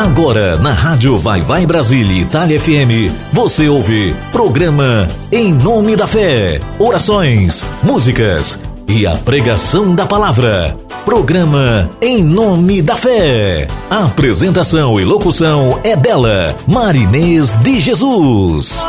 Agora, na Rádio Vai Vai Brasília Itália FM, você ouve programa Em Nome da Fé, orações, músicas e a pregação da palavra. Programa Em Nome da Fé. A apresentação e locução é dela, Marinês de Jesus.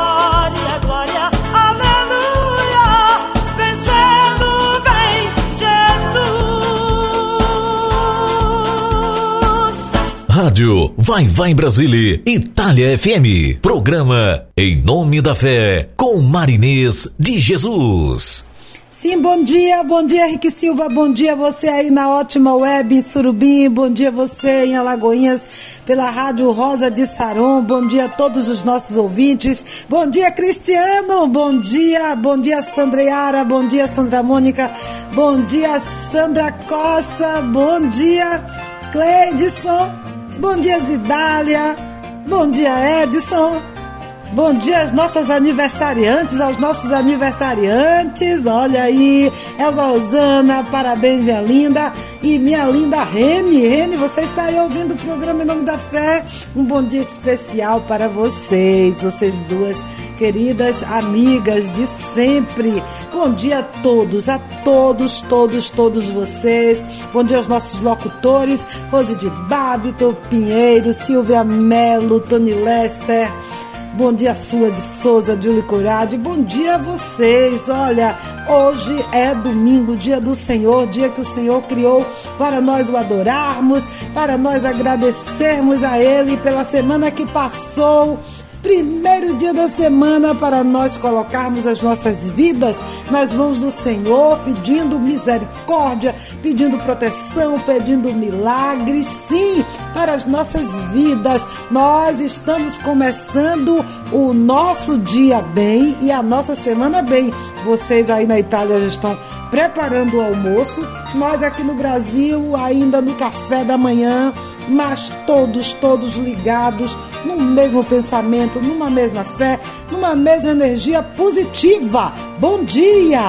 Rádio Vai Vai Brasília, Itália FM. Programa Em Nome da Fé, com Marinês de Jesus. Sim, bom dia, bom dia Rick Silva, bom dia você aí na ótima web em Surubim, bom dia você em Alagoinhas pela Rádio Rosa de Saron, bom dia a todos os nossos ouvintes, bom dia Cristiano, bom dia, bom dia Sandreara, bom dia Sandra Mônica, bom dia Sandra Costa, bom dia Cleidson, Bom dia, Zidália. Bom dia, Edson. Bom dia às nossas aniversariantes, aos nossos aniversariantes. Olha aí, Elza Rosana, parabéns, minha linda. E minha linda Rene. Rene, você está aí ouvindo o programa Em Nome da Fé. Um bom dia especial para vocês, vocês duas queridas amigas de sempre. Bom dia a todos, a todos, todos, todos vocês. Bom dia aos nossos locutores, Rose de Bábito, Pinheiro, Silvia Melo, Tony Lester. Bom dia, Sua de Souza, Júlio Curade. Bom dia a vocês. Olha, hoje é domingo, dia do Senhor, dia que o Senhor criou para nós o adorarmos, para nós agradecermos a Ele pela semana que passou primeiro dia da semana para nós colocarmos as nossas vidas nas mãos do Senhor, pedindo misericórdia, pedindo proteção, pedindo milagres, sim, para as nossas vidas. Nós estamos começando o nosso dia bem e a nossa semana bem. Vocês aí na Itália já estão preparando o almoço, nós aqui no Brasil ainda no café da manhã mas todos, todos ligados no mesmo pensamento, numa mesma fé, numa mesma energia positiva. Bom dia!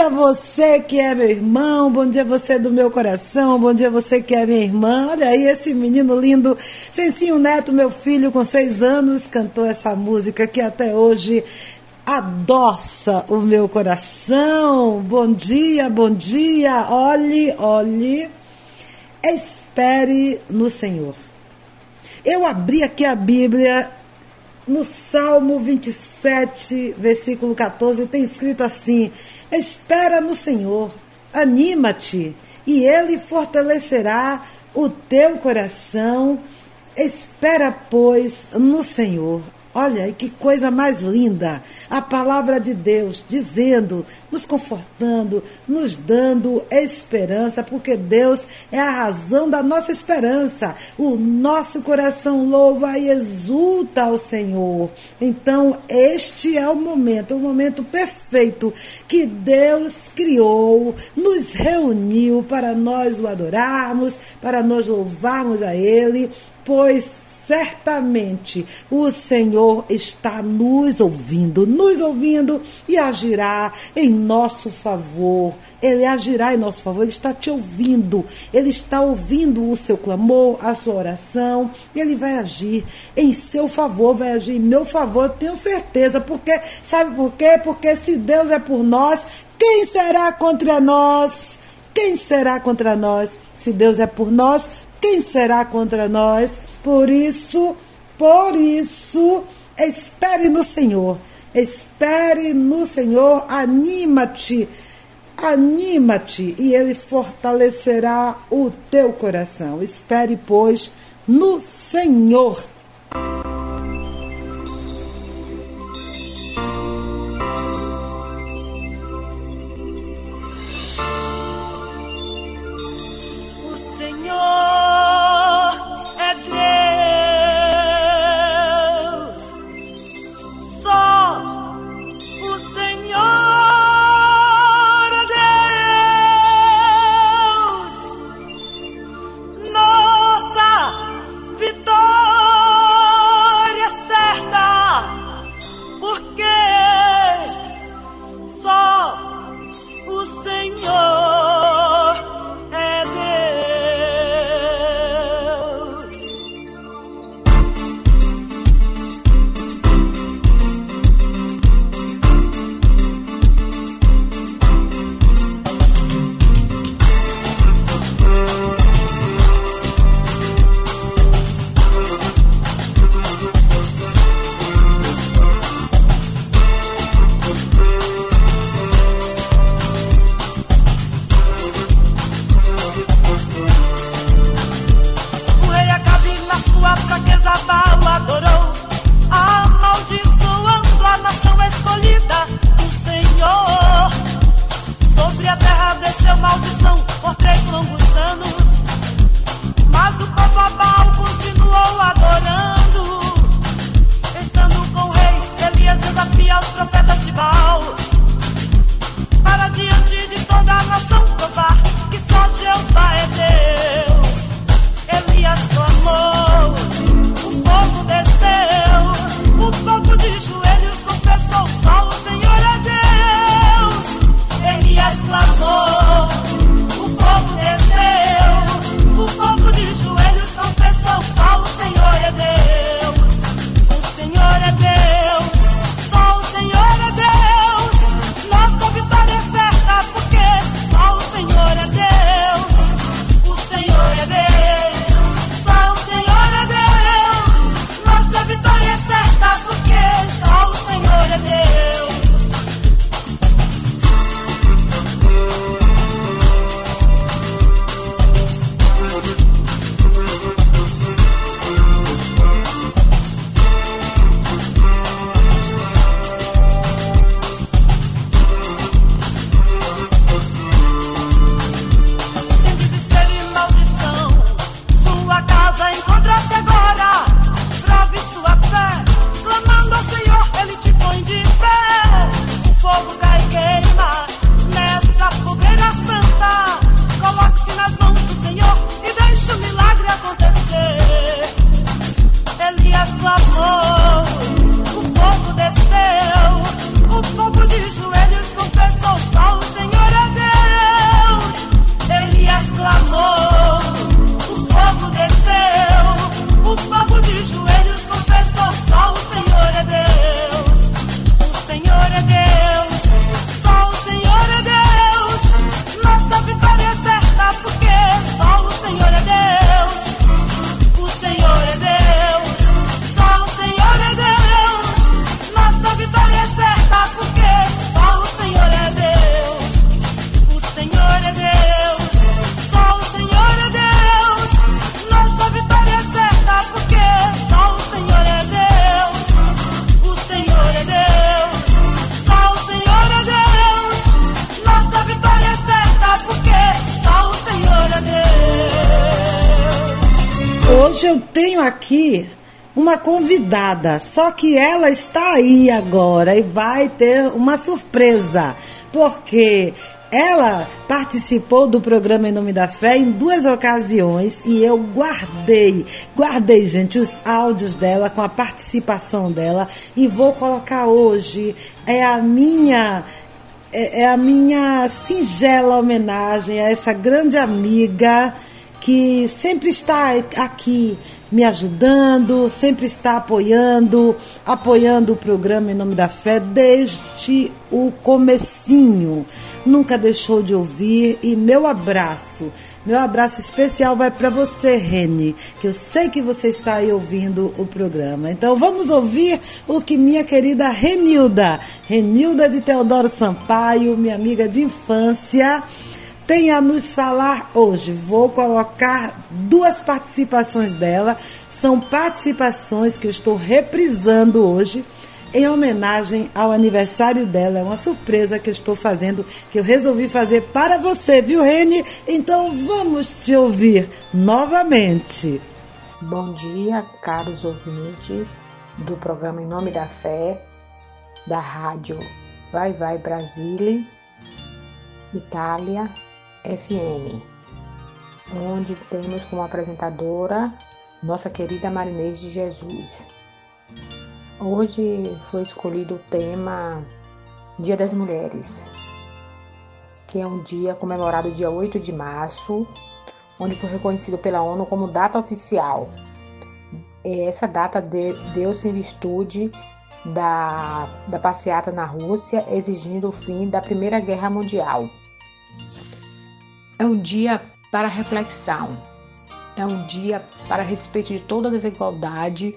Dia você que é meu irmão, bom dia você do meu coração, bom dia você que é minha irmã. Olha aí esse menino lindo, Sensinho Neto, meu filho com seis anos, cantou essa música que até hoje adoça o meu coração. Bom dia, bom dia. Olhe, olhe, espere no Senhor. Eu abri aqui a Bíblia no Salmo 27, versículo 14, tem escrito assim: Espera no Senhor, anima-te, e Ele fortalecerá o teu coração. Espera, pois, no Senhor. Olha, que coisa mais linda! A palavra de Deus dizendo, nos confortando, nos dando esperança, porque Deus é a razão da nossa esperança. O nosso coração louva e exulta ao Senhor. Então, este é o momento, o momento perfeito que Deus criou, nos reuniu para nós o adorarmos, para nós louvarmos a Ele, pois certamente o Senhor está nos ouvindo, nos ouvindo e agirá em nosso favor. Ele agirá em nosso favor, ele está te ouvindo, ele está ouvindo o seu clamor, a sua oração, e ele vai agir em seu favor, vai agir em meu favor, tenho certeza, porque sabe por quê? Porque se Deus é por nós, quem será contra nós? Quem será contra nós? Se Deus é por nós, quem será contra nós? Por isso, por isso, espere no Senhor. Espere no Senhor, anima-te, anima-te e Ele fortalecerá o teu coração. Espere, pois, no Senhor. Só que ela está aí agora e vai ter uma surpresa, porque ela participou do programa Em Nome da Fé em duas ocasiões e eu guardei, guardei, gente, os áudios dela com a participação dela e vou colocar hoje. É a minha é, é a minha singela homenagem a essa grande amiga que sempre está aqui me ajudando, sempre está apoiando, apoiando o programa em nome da fé desde o comecinho. Nunca deixou de ouvir e meu abraço, meu abraço especial vai para você, Reni, que eu sei que você está aí ouvindo o programa. Então vamos ouvir o que minha querida Renilda, Renilda de Teodoro Sampaio, minha amiga de infância, tem a nos falar hoje. Vou colocar duas participações dela. São participações que eu estou reprisando hoje em homenagem ao aniversário dela. É uma surpresa que eu estou fazendo, que eu resolvi fazer para você, viu, Rene? Então vamos te ouvir novamente. Bom dia, caros ouvintes do programa Em Nome da Fé, da rádio Vai Vai Brasília, Itália, FM, onde temos como apresentadora nossa querida Marinês de Jesus. Hoje foi escolhido o tema Dia das Mulheres, que é um dia comemorado dia 8 de março, onde foi reconhecido pela ONU como data oficial. Essa data deu-se em virtude da, da passeata na Rússia, exigindo o fim da Primeira Guerra Mundial. É um dia para reflexão, é um dia para respeito de toda a desigualdade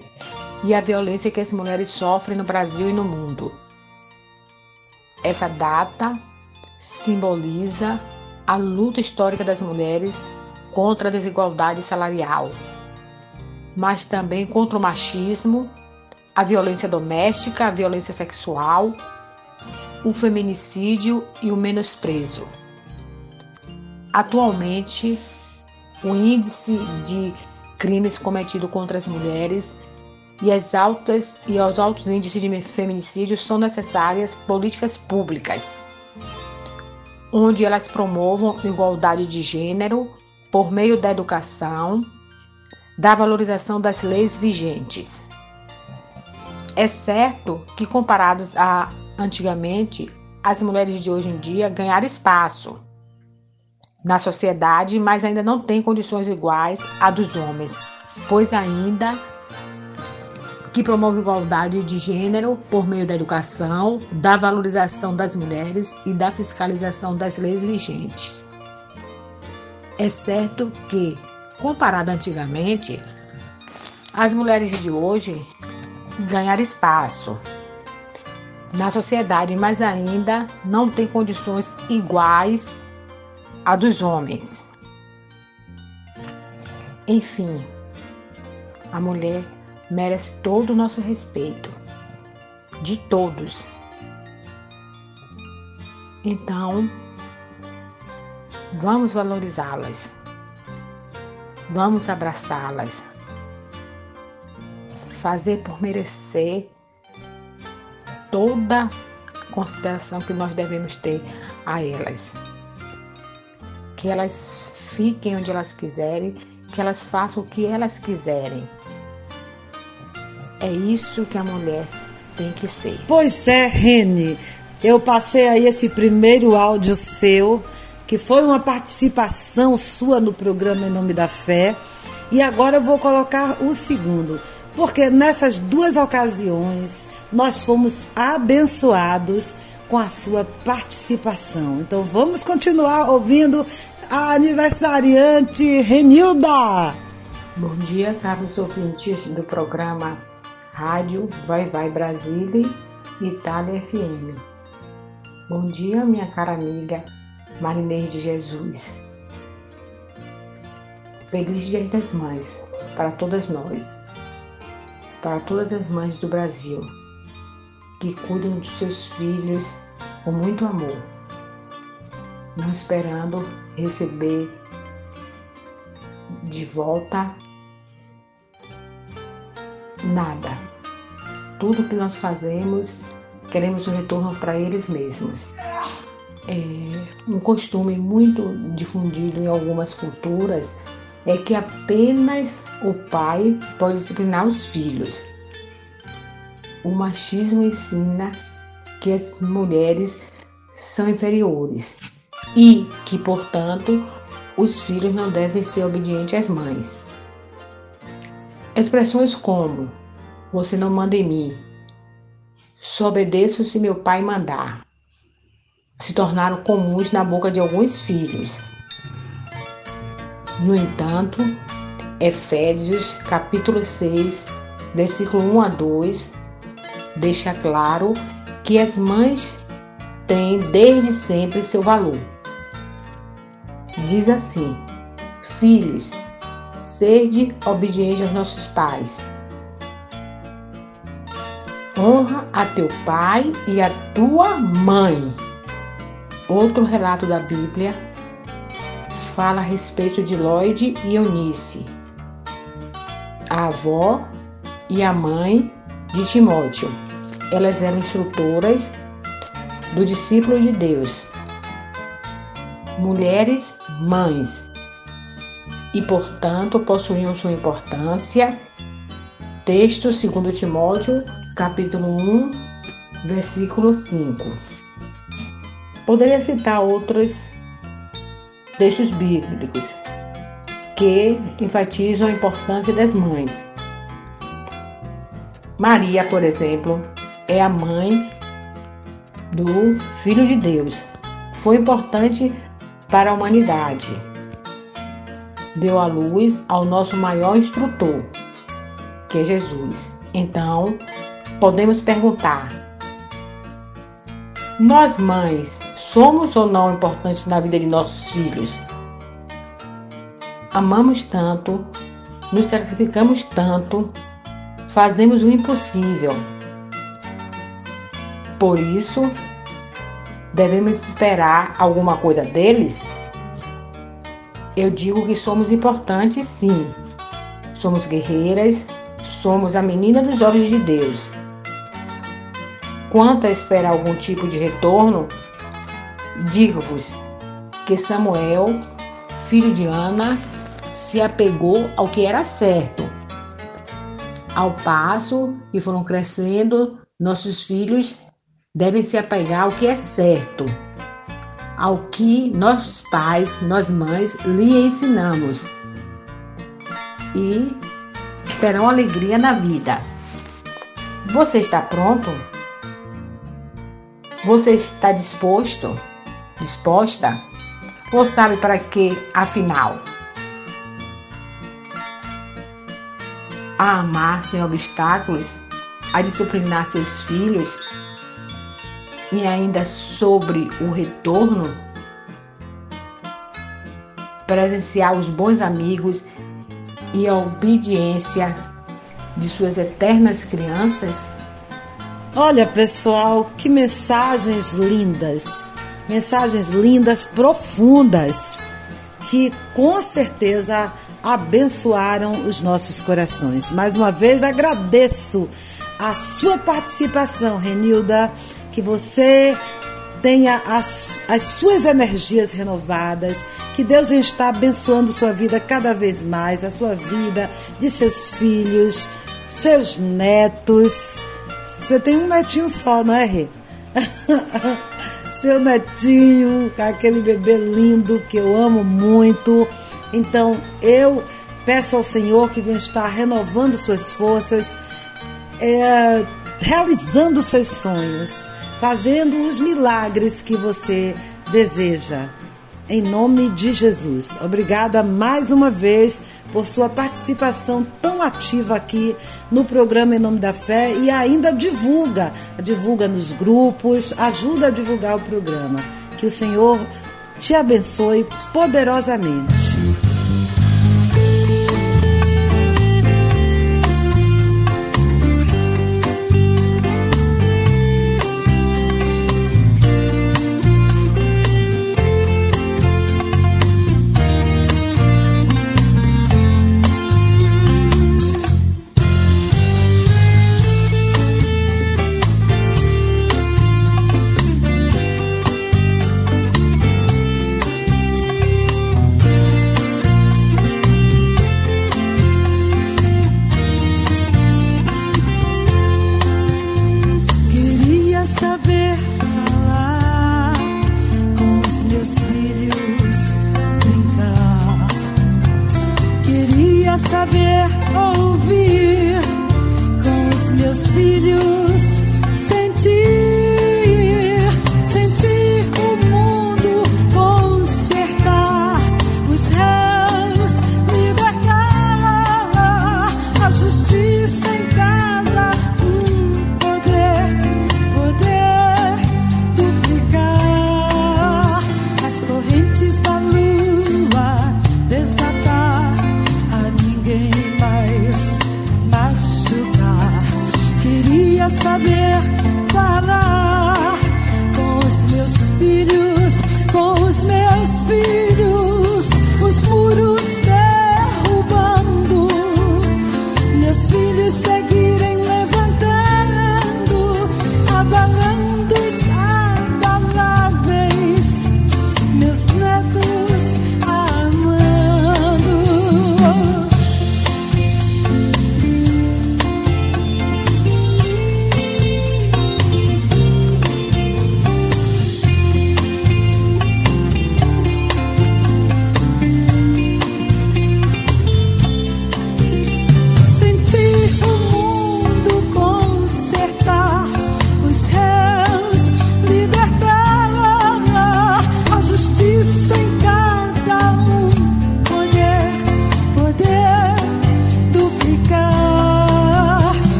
e a violência que as mulheres sofrem no Brasil e no mundo. Essa data simboliza a luta histórica das mulheres contra a desigualdade salarial, mas também contra o machismo, a violência doméstica, a violência sexual, o feminicídio e o menosprezo. Atualmente, o índice de crimes cometidos contra as mulheres e as altas e altos índices de feminicídio são necessárias políticas públicas, onde elas promovam igualdade de gênero por meio da educação, da valorização das leis vigentes. É certo que comparados a antigamente, as mulheres de hoje em dia ganharam espaço na sociedade, mas ainda não têm condições iguais à dos homens, pois ainda que promove igualdade de gênero por meio da educação, da valorização das mulheres e da fiscalização das leis vigentes. É certo que, comparado antigamente, as mulheres de hoje ganharam espaço na sociedade, mas ainda não têm condições iguais a dos homens. Enfim, a mulher merece todo o nosso respeito, de todos. Então, vamos valorizá-las, vamos abraçá-las, fazer por merecer toda a consideração que nós devemos ter a elas que elas fiquem onde elas quiserem, que elas façam o que elas quiserem. É isso que a mulher tem que ser. Pois é, Rene. Eu passei aí esse primeiro áudio seu, que foi uma participação sua no programa Em Nome da Fé. E agora eu vou colocar o segundo, porque nessas duas ocasiões nós fomos abençoados com a sua participação. Então vamos continuar ouvindo a aniversariante Renilda. Bom dia, caros ouvintes do programa Rádio Vai Vai Brasília Itália FM. Bom dia, minha cara amiga Marinês de Jesus. Feliz Dia das Mães para todas nós, para todas as mães do Brasil que cuidam dos seus filhos com muito amor não esperando receber de volta nada. Tudo que nós fazemos, queremos um retorno para eles mesmos. É um costume muito difundido em algumas culturas é que apenas o pai pode disciplinar os filhos. O machismo ensina que as mulheres são inferiores e que, portanto, os filhos não devem ser obedientes às mães. Expressões como você não manda em mim, só obedeço se meu pai mandar, se tornaram comuns na boca de alguns filhos. No entanto, Efésios capítulo 6, versículo 1 a 2, deixa claro que as mães têm desde sempre seu valor. Diz assim: Filhos, sede obediente aos nossos pais. Honra a teu pai e a tua mãe. Outro relato da Bíblia fala a respeito de Lloyd e Eunice, a avó e a mãe de Timóteo. Elas eram instrutoras do discípulo de Deus, mulheres mães, e portanto possuíam sua importância. Texto 2 Timóteo, capítulo 1, versículo 5. Poderia citar outros textos bíblicos que enfatizam a importância das mães. Maria, por exemplo, é a mãe do Filho de Deus. Foi importante para a humanidade. Deu a luz ao nosso maior instrutor, que é Jesus. Então, podemos perguntar: nós mães somos ou não importantes na vida de nossos filhos? Amamos tanto, nos sacrificamos tanto, fazemos o impossível. Por isso, devemos esperar alguma coisa deles? Eu digo que somos importantes sim. Somos guerreiras, somos a menina dos olhos de Deus. Quanto a esperar algum tipo de retorno, digo-vos que Samuel, filho de Ana, se apegou ao que era certo. Ao passo que foram crescendo, nossos filhos devem se apegar ao que é certo, ao que nós pais, nós mães lhe ensinamos e terão alegria na vida. Você está pronto? Você está disposto? Disposta? Ou sabe para que, afinal? A amar sem obstáculos, a disciplinar seus filhos e ainda sobre o retorno, presenciar os bons amigos e a obediência de suas eternas crianças? Olha, pessoal, que mensagens lindas. Mensagens lindas, profundas, que com certeza abençoaram os nossos corações. Mais uma vez agradeço a sua participação, Renilda, que você tenha as, as suas energias renovadas, que Deus está abençoando sua vida cada vez mais, a sua vida, de seus filhos, seus netos. Você tem um netinho só, não é, Rê? Seu netinho, aquele bebê lindo que eu amo muito. Então, eu peço ao Senhor que venha estar renovando suas forças, é, realizando seus sonhos fazendo os milagres que você deseja. Em nome de Jesus. Obrigada mais uma vez por sua participação tão ativa aqui no programa Em Nome da Fé e ainda divulga, divulga nos grupos, ajuda a divulgar o programa. Que o Senhor te abençoe poderosamente.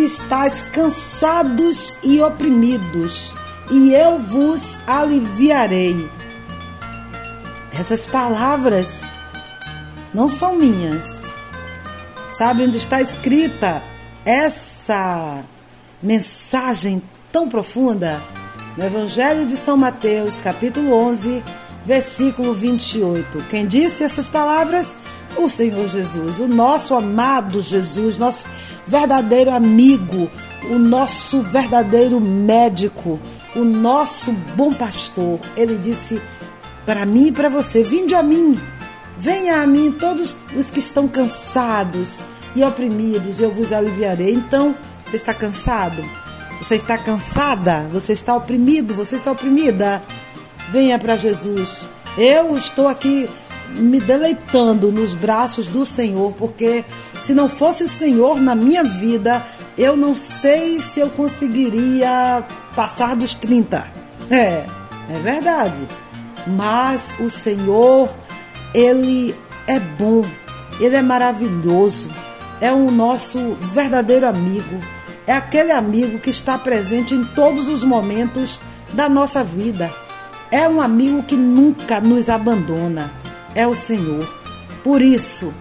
Estáis cansados e oprimidos, e eu vos aliviarei. Essas palavras não são minhas. Sabe onde está escrita essa mensagem tão profunda? No Evangelho de São Mateus, capítulo 11, versículo 28. Quem disse essas palavras? O Senhor Jesus, o nosso amado Jesus, nosso verdadeiro amigo, o nosso verdadeiro médico, o nosso bom pastor. Ele disse para mim e para você: Vinde a mim, venha a mim todos os que estão cansados e oprimidos, eu vos aliviarei. Então, você está cansado? Você está cansada? Você está oprimido? Você está oprimida? Venha para Jesus. Eu estou aqui me deleitando nos braços do Senhor, porque se não fosse o Senhor na minha vida, eu não sei se eu conseguiria passar dos 30. É, é verdade. Mas o Senhor, Ele é bom, Ele é maravilhoso, é o nosso verdadeiro amigo, é aquele amigo que está presente em todos os momentos da nossa vida. É um amigo que nunca nos abandona, é o Senhor. Por isso,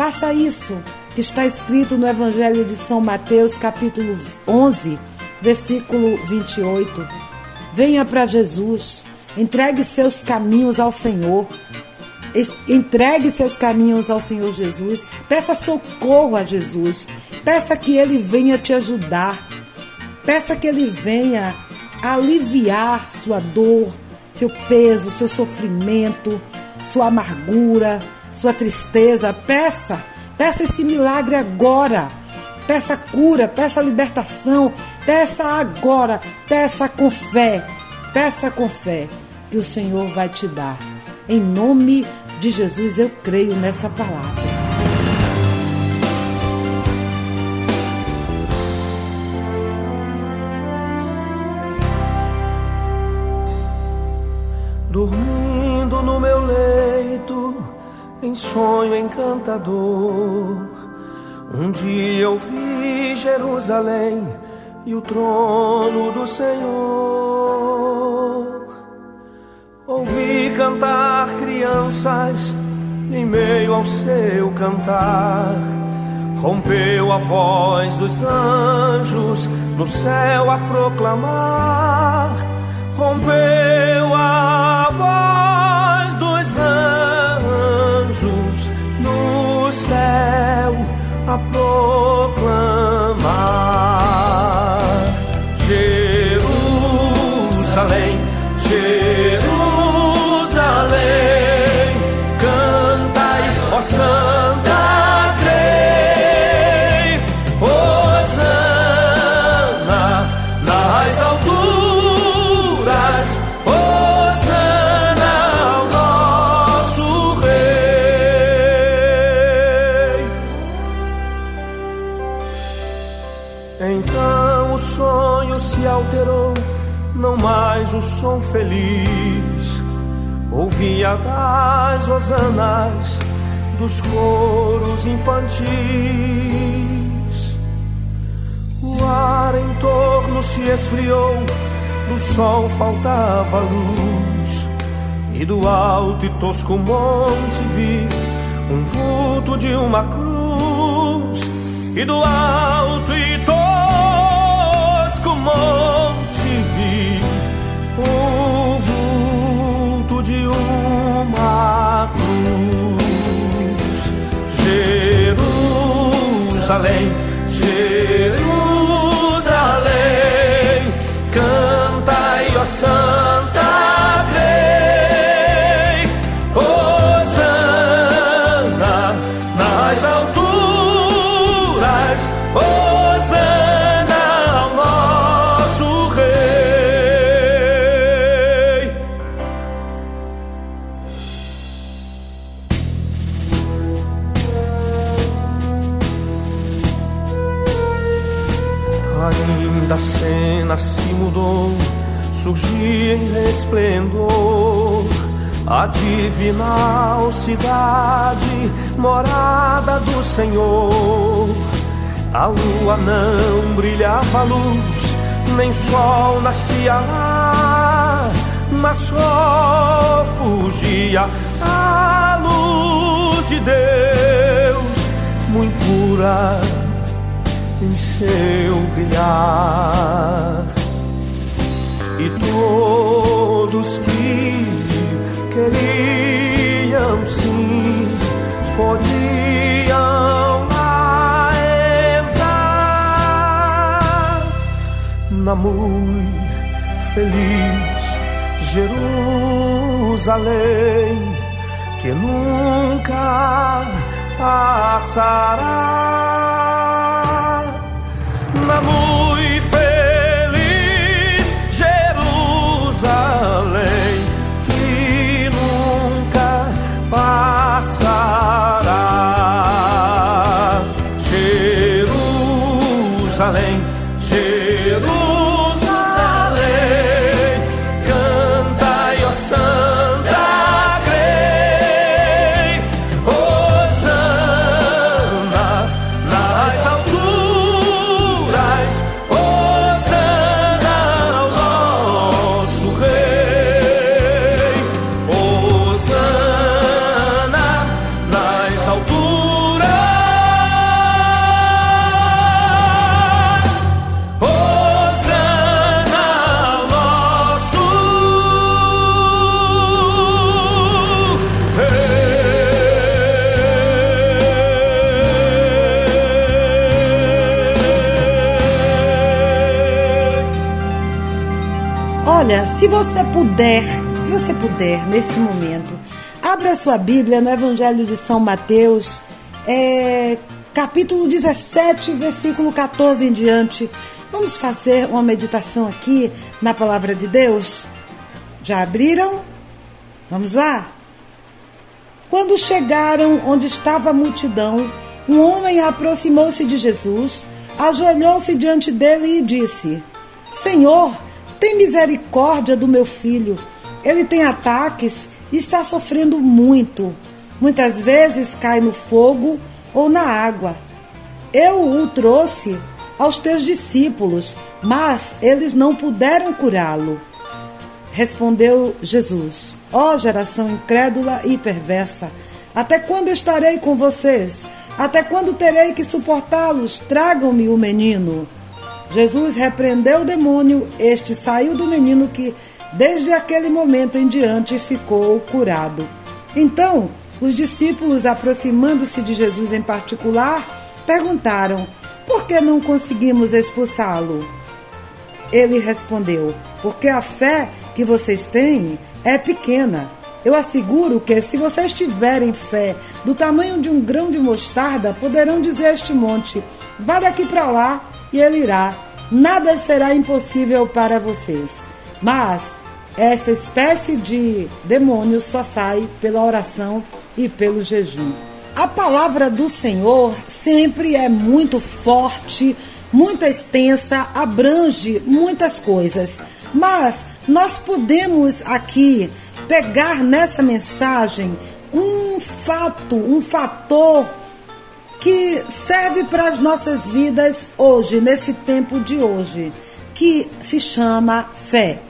Faça isso que está escrito no Evangelho de São Mateus, capítulo 11, versículo 28. Venha para Jesus, entregue seus caminhos ao Senhor. Entregue seus caminhos ao Senhor Jesus. Peça socorro a Jesus. Peça que Ele venha te ajudar. Peça que Ele venha aliviar sua dor, seu peso, seu sofrimento, sua amargura sua tristeza, peça, peça esse milagre agora. Peça cura, peça libertação, peça agora, peça com fé, peça com fé que o Senhor vai te dar. Em nome de Jesus eu creio nessa palavra. Em sonho encantador. Um dia eu vi Jerusalém e o trono do Senhor. Ouvi cantar crianças em meio ao seu cantar. Rompeu a voz dos anjos no céu a proclamar. Rompeu a voz a proclamar. Feliz. Ouvia das hosanas dos coros infantis. O ar em torno se esfriou, do sol faltava luz. E do alto e tosco monte vi um vulto de uma cruz. E do alto e tosco monte Jerusalém, Jerusalém, cantai, ó Santa mudou, surgia em resplendor. A divinal cidade, morada do Senhor. A lua não brilhava luz, nem sol nascia lá, mas só fugia a luz de Deus, muito pura em seu brilhar. E todos que queriam sim podiam lá entrar na muito feliz Jerusalém que nunca passará. Na muito se você puder, se você puder, neste momento, abra sua Bíblia no Evangelho de São Mateus, é, capítulo 17, versículo 14 em diante. Vamos fazer uma meditação aqui na palavra de Deus? Já abriram? Vamos lá? Quando chegaram onde estava a multidão, um homem aproximou-se de Jesus, ajoelhou-se diante dele e disse: Senhor, tem misericórdia do meu filho. Ele tem ataques e está sofrendo muito. Muitas vezes cai no fogo ou na água. Eu o trouxe aos teus discípulos, mas eles não puderam curá-lo. Respondeu Jesus: Ó oh, geração incrédula e perversa, até quando estarei com vocês? Até quando terei que suportá-los? Tragam-me o menino. Jesus repreendeu o demônio, este saiu do menino que, desde aquele momento em diante, ficou curado. Então, os discípulos, aproximando-se de Jesus em particular, perguntaram: Por que não conseguimos expulsá-lo? Ele respondeu: Porque a fé que vocês têm é pequena. Eu asseguro que, se vocês tiverem fé do tamanho de um grão de mostarda, poderão dizer a este monte: vá daqui para lá, e ele irá. Nada será impossível para vocês. Mas esta espécie de demônio só sai pela oração e pelo jejum. A palavra do Senhor sempre é muito forte, muito extensa, abrange muitas coisas. Mas nós podemos aqui pegar nessa mensagem um fato, um fator que serve para as nossas vidas hoje, nesse tempo de hoje, que se chama fé.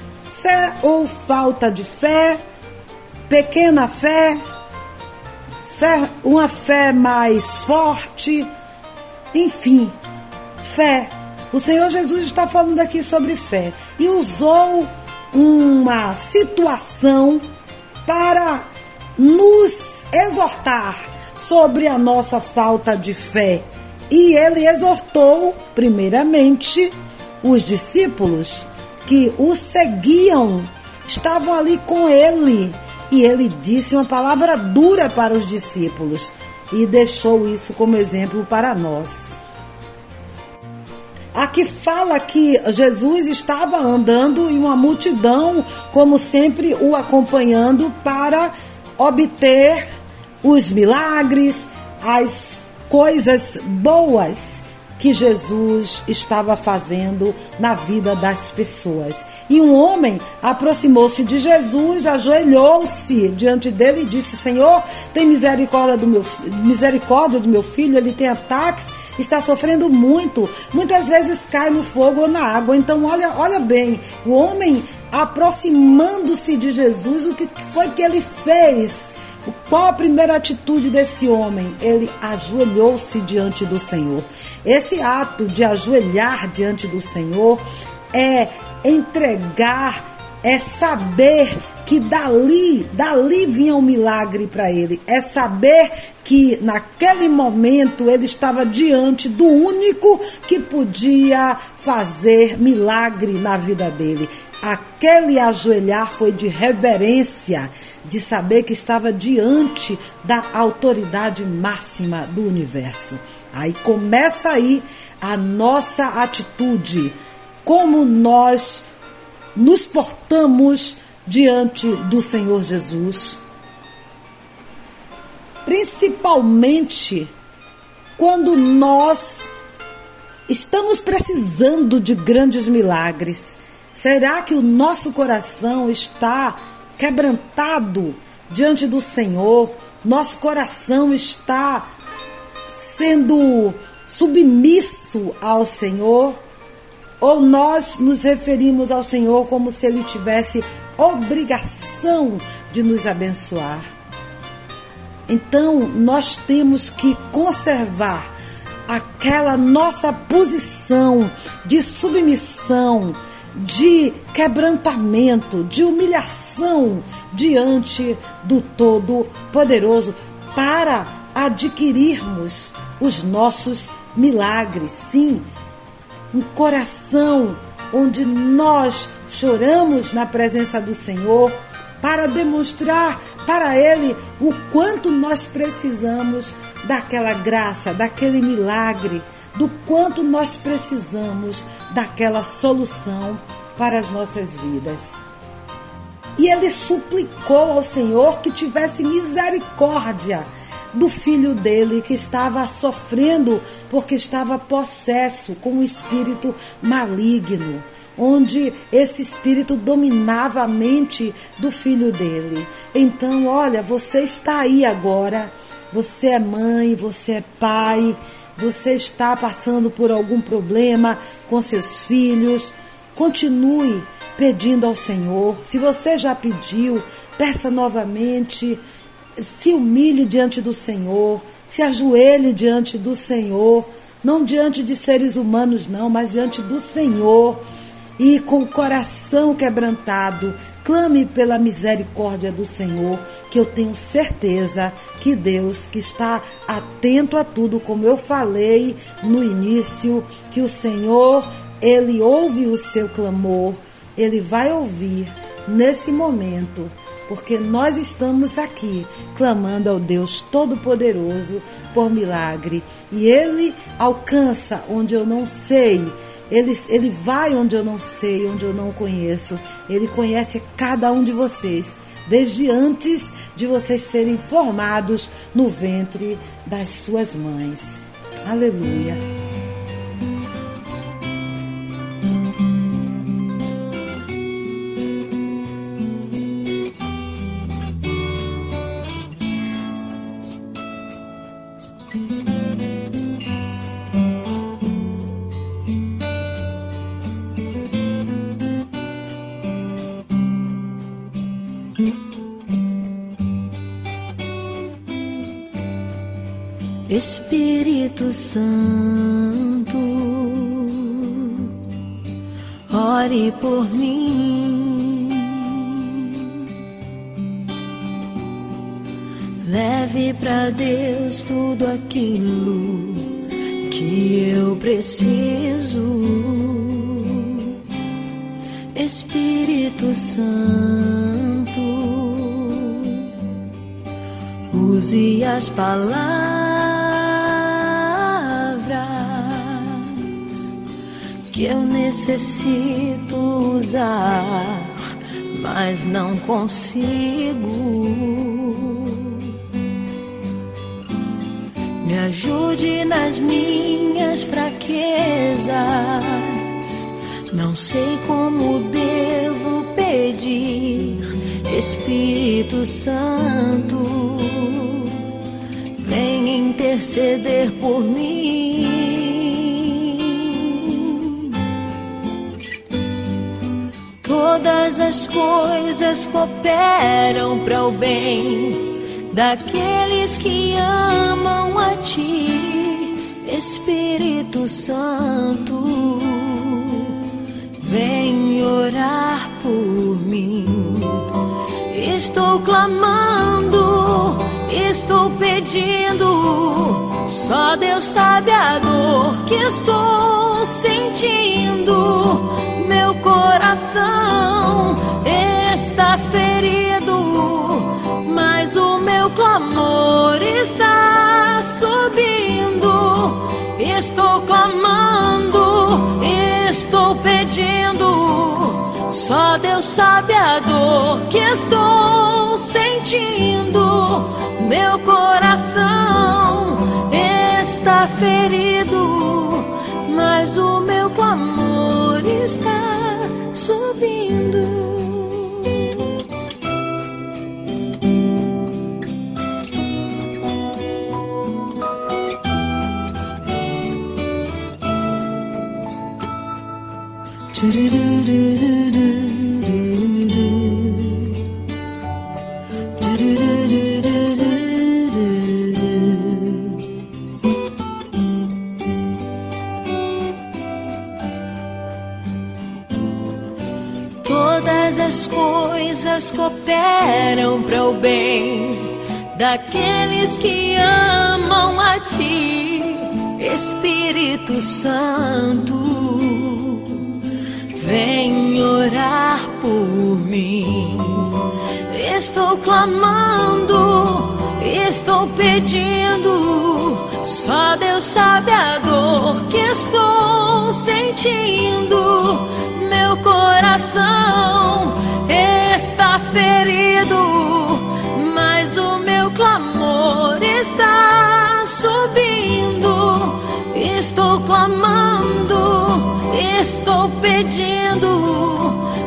Fé ou falta de fé, pequena fé, fé uma fé mais forte, enfim, fé. O Senhor Jesus está falando aqui sobre fé e usou uma situação para nos exortar sobre a nossa falta de fé. E ele exortou, primeiramente, os discípulos que o seguiam, estavam ali com ele. E ele disse uma palavra dura para os discípulos e deixou isso como exemplo para nós. Aqui fala que Jesus estava andando e uma multidão, como sempre, o acompanhando para obter os milagres, as coisas boas que Jesus estava fazendo na vida das pessoas. E um homem aproximou-se de Jesus, ajoelhou-se diante dele e disse: Senhor, tem misericórdia do meu, misericórdia do meu filho, ele tem ataques está sofrendo muito, muitas vezes cai no fogo ou na água. Então, olha, olha bem, o homem aproximando-se de Jesus, o que foi que ele fez? Qual a primeira atitude desse homem? Ele ajoelhou-se diante do Senhor. Esse ato de ajoelhar diante do Senhor é entregar é saber que dali, dali vinha um milagre para ele. É saber que naquele momento ele estava diante do único que podia fazer milagre na vida dele. Aquele ajoelhar foi de reverência, de saber que estava diante da autoridade máxima do universo. Aí começa aí a nossa atitude, como nós nos portamos diante do Senhor Jesus. Principalmente quando nós estamos precisando de grandes milagres. Será que o nosso coração está quebrantado diante do Senhor? Nosso coração está sendo submisso ao Senhor? Ou nós nos referimos ao Senhor como se Ele tivesse obrigação de nos abençoar? Então, nós temos que conservar aquela nossa posição de submissão, de quebrantamento, de humilhação diante do Todo-Poderoso para adquirirmos os nossos milagres. Sim, um coração onde nós choramos na presença do Senhor para demonstrar para Ele o quanto nós precisamos daquela graça, daquele milagre, do quanto nós precisamos daquela solução para as nossas vidas. E ele suplicou ao Senhor que tivesse misericórdia do filho dele que estava sofrendo porque estava possesso com um espírito maligno onde esse espírito dominava a mente do filho dele. Então, olha, você está aí agora, você é mãe, você é pai, você está passando por algum problema com seus filhos. Continue pedindo ao Senhor. Se você já pediu, peça novamente. Se humilhe diante do Senhor, se ajoelhe diante do Senhor, não diante de seres humanos, não, mas diante do Senhor e com o coração quebrantado, clame pela misericórdia do Senhor, que eu tenho certeza que Deus, que está atento a tudo, como eu falei no início, que o Senhor, ele ouve o seu clamor, ele vai ouvir nesse momento porque nós estamos aqui clamando ao Deus Todo-Poderoso por milagre e Ele alcança onde eu não sei ele, ele vai onde eu não sei, onde eu não conheço. Ele conhece cada um de vocês, desde antes de vocês serem formados no ventre das suas mães. Aleluia. Espírito Santo, ore por mim. Leve para Deus tudo aquilo que eu preciso. Espírito Santo, use as palavras que eu necessito usar, mas não consigo. Me ajude nas minhas fraquezas. Não sei como devo pedir, Espírito Santo, vem interceder por mim. Todas as coisas cooperam para o bem daqueles que amam a Ti, Espírito Santo. Vem orar por mim. Estou clamando, estou pedindo. Só Deus sabe a dor que estou sentindo meu coração está ferido, mas o meu clamor está subindo. Estou clamando, estou pedindo. Só Deus sabe a dor que estou sentindo. Meu coração está ferido, mas o meu clamor está subindo. Todas coisas cooperam para o bem daqueles que amam a Ti, Espírito Santo. Vem orar por mim. Estou clamando, estou pedindo. Só Deus sabe a dor que estou sentindo. Meu coração está ferido, mas o meu clamor está subindo. Estou clamando, estou pedindo.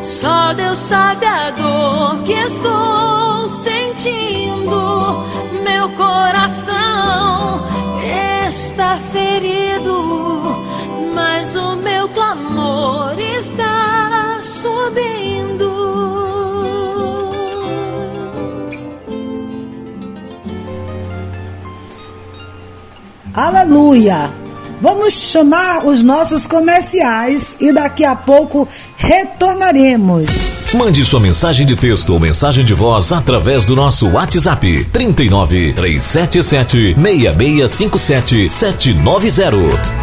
Só Deus sabe a dor que estou sentindo. Meu coração está ferido. Aleluia! Vamos chamar os nossos comerciais e daqui a pouco retornaremos. Mande sua mensagem de texto ou mensagem de voz através do nosso WhatsApp 39 377 6657 790.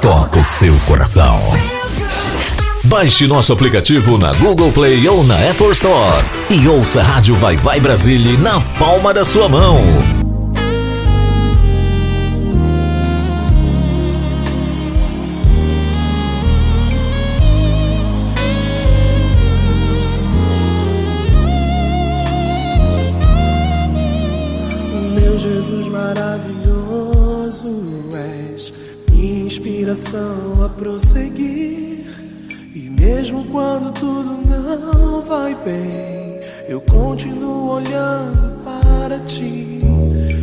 toca o seu coração. Baixe nosso aplicativo na Google Play ou na Apple Store e ouça a Rádio Vai Vai Brasília na palma da sua mão. Bem, eu continuo olhando para ti.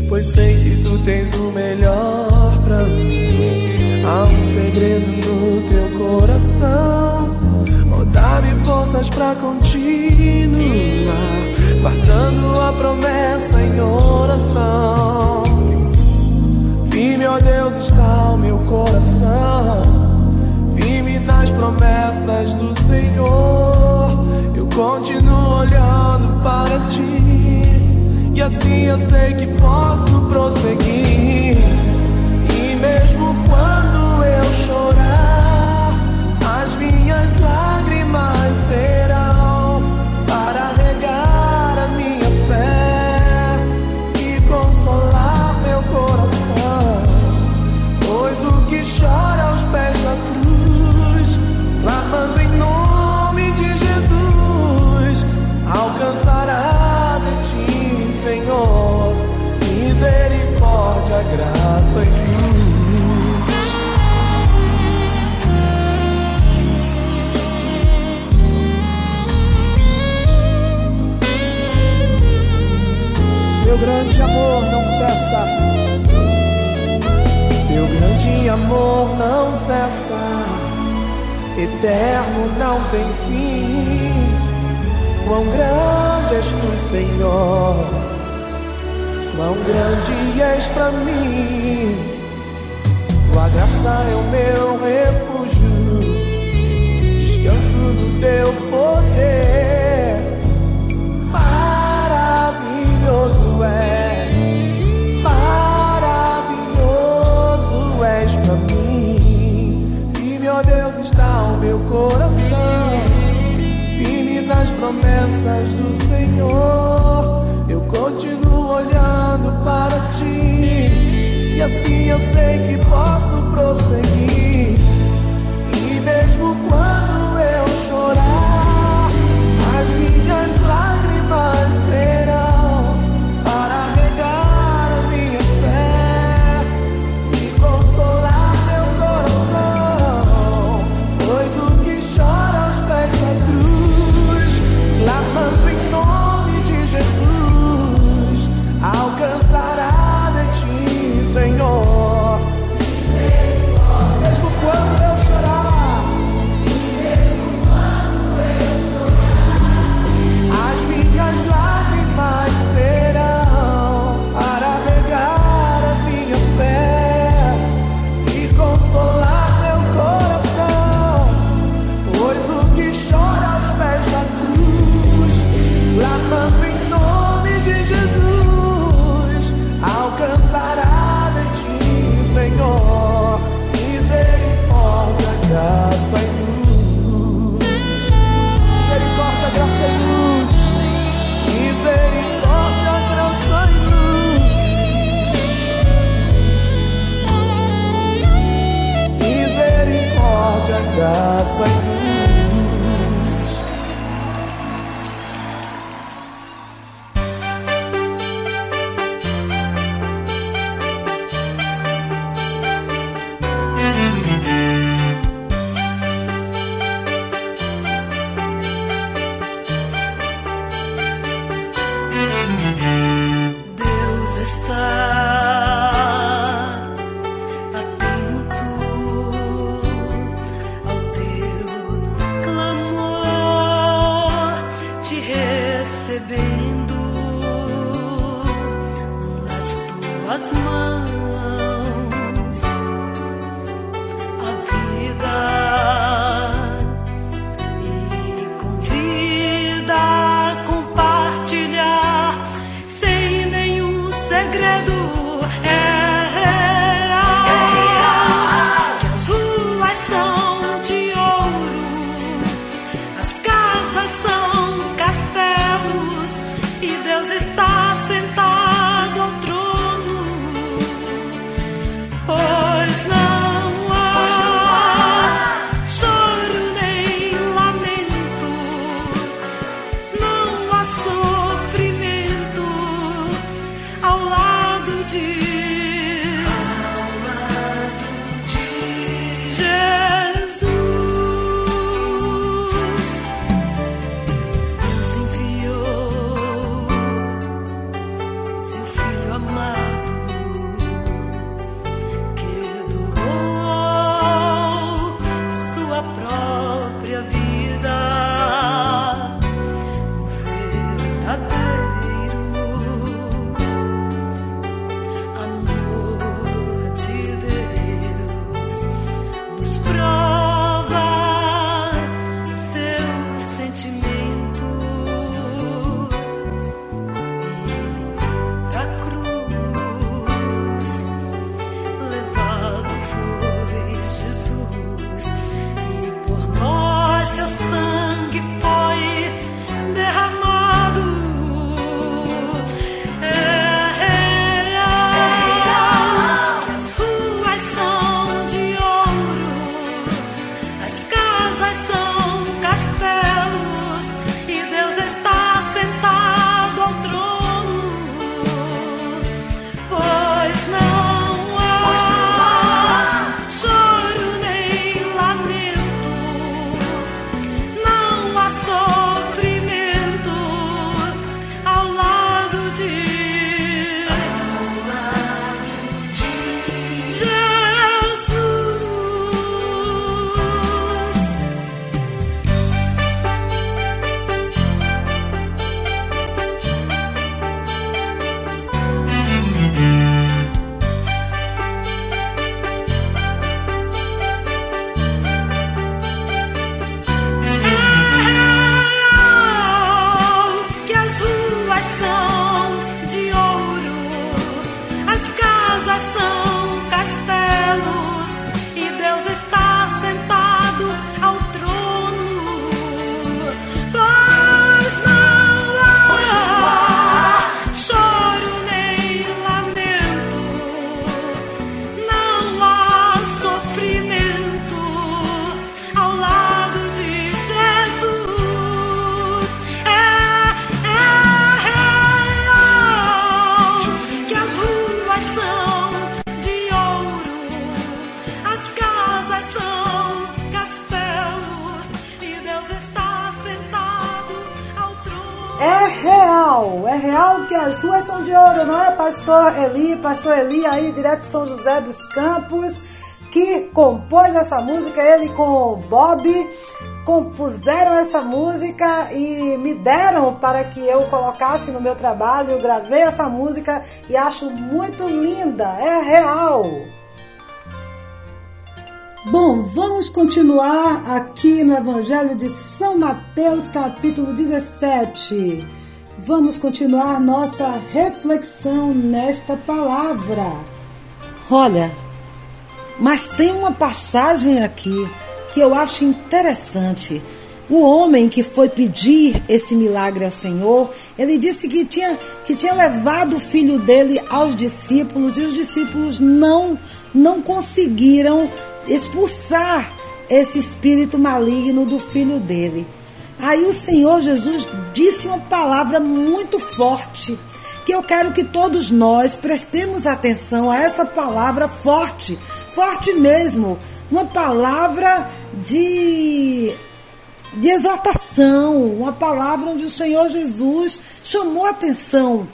Pois sei que tu tens o melhor pra mim. Há um segredo no teu coração. Oh, dá-me forças pra continuar, guardando a promessa em oração. Firme, ó Deus, está o meu coração. Firme nas promessas do Senhor. Continuo olhando para ti. E assim eu sei que posso prosseguir. E mesmo quando Teu grande amor não cessa. Teu grande amor não cessa. Eterno não tem fim. Quão grande és tu, Senhor. Quão grande és pra mim. Tua graça é o meu refúgio. Descanso no teu poder. Maravilhoso é, maravilhoso és pra mim. Firme, ó Deus, está o meu coração. Firme nas promessas do Senhor. Eu continuo olhando para ti. E assim eu sei que posso prosseguir. E mesmo quando eu chorar, as minhas lágrimas as ruas são de ouro, não é, pastor Eli? Pastor Eli aí, direto de São José dos Campos, que compôs essa música, ele com o Bob, compuseram essa música e me deram para que eu colocasse no meu trabalho. Eu gravei essa música e acho muito linda, é real. Bom, vamos continuar aqui no Evangelho de São Mateus, capítulo 17. Vamos continuar nossa reflexão nesta palavra. Olha, mas tem uma passagem aqui que eu acho interessante. O homem que foi pedir esse milagre ao Senhor, ele disse que tinha, que tinha levado o filho dele aos discípulos e os discípulos não, não conseguiram expulsar esse espírito maligno do filho dele. Aí o Senhor Jesus disse uma palavra muito forte, que eu quero que todos nós prestemos atenção a essa palavra forte, forte mesmo, uma palavra de de exortação, uma palavra onde o Senhor Jesus chamou a atenção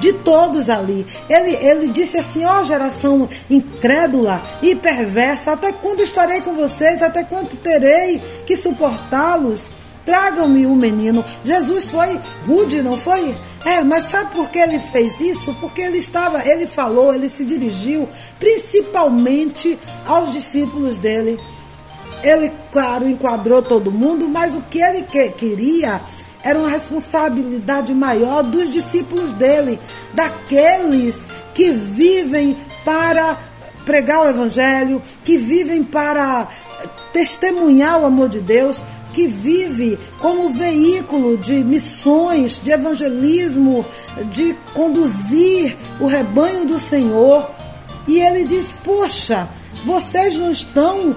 de todos ali. Ele, ele disse assim: ó, oh, geração incrédula e perversa, até quando estarei com vocês? Até quando terei que suportá-los? Tragam-me o um menino. Jesus foi rude, não foi? É, mas sabe por que ele fez isso? Porque ele estava, ele falou, ele se dirigiu principalmente aos discípulos dele. Ele, claro, enquadrou todo mundo, mas o que ele que, queria era uma responsabilidade maior dos discípulos dele, daqueles que vivem para pregar o evangelho, que vivem para testemunhar o amor de Deus, que vive como veículo de missões, de evangelismo, de conduzir o rebanho do Senhor. E ele diz: Poxa, vocês não estão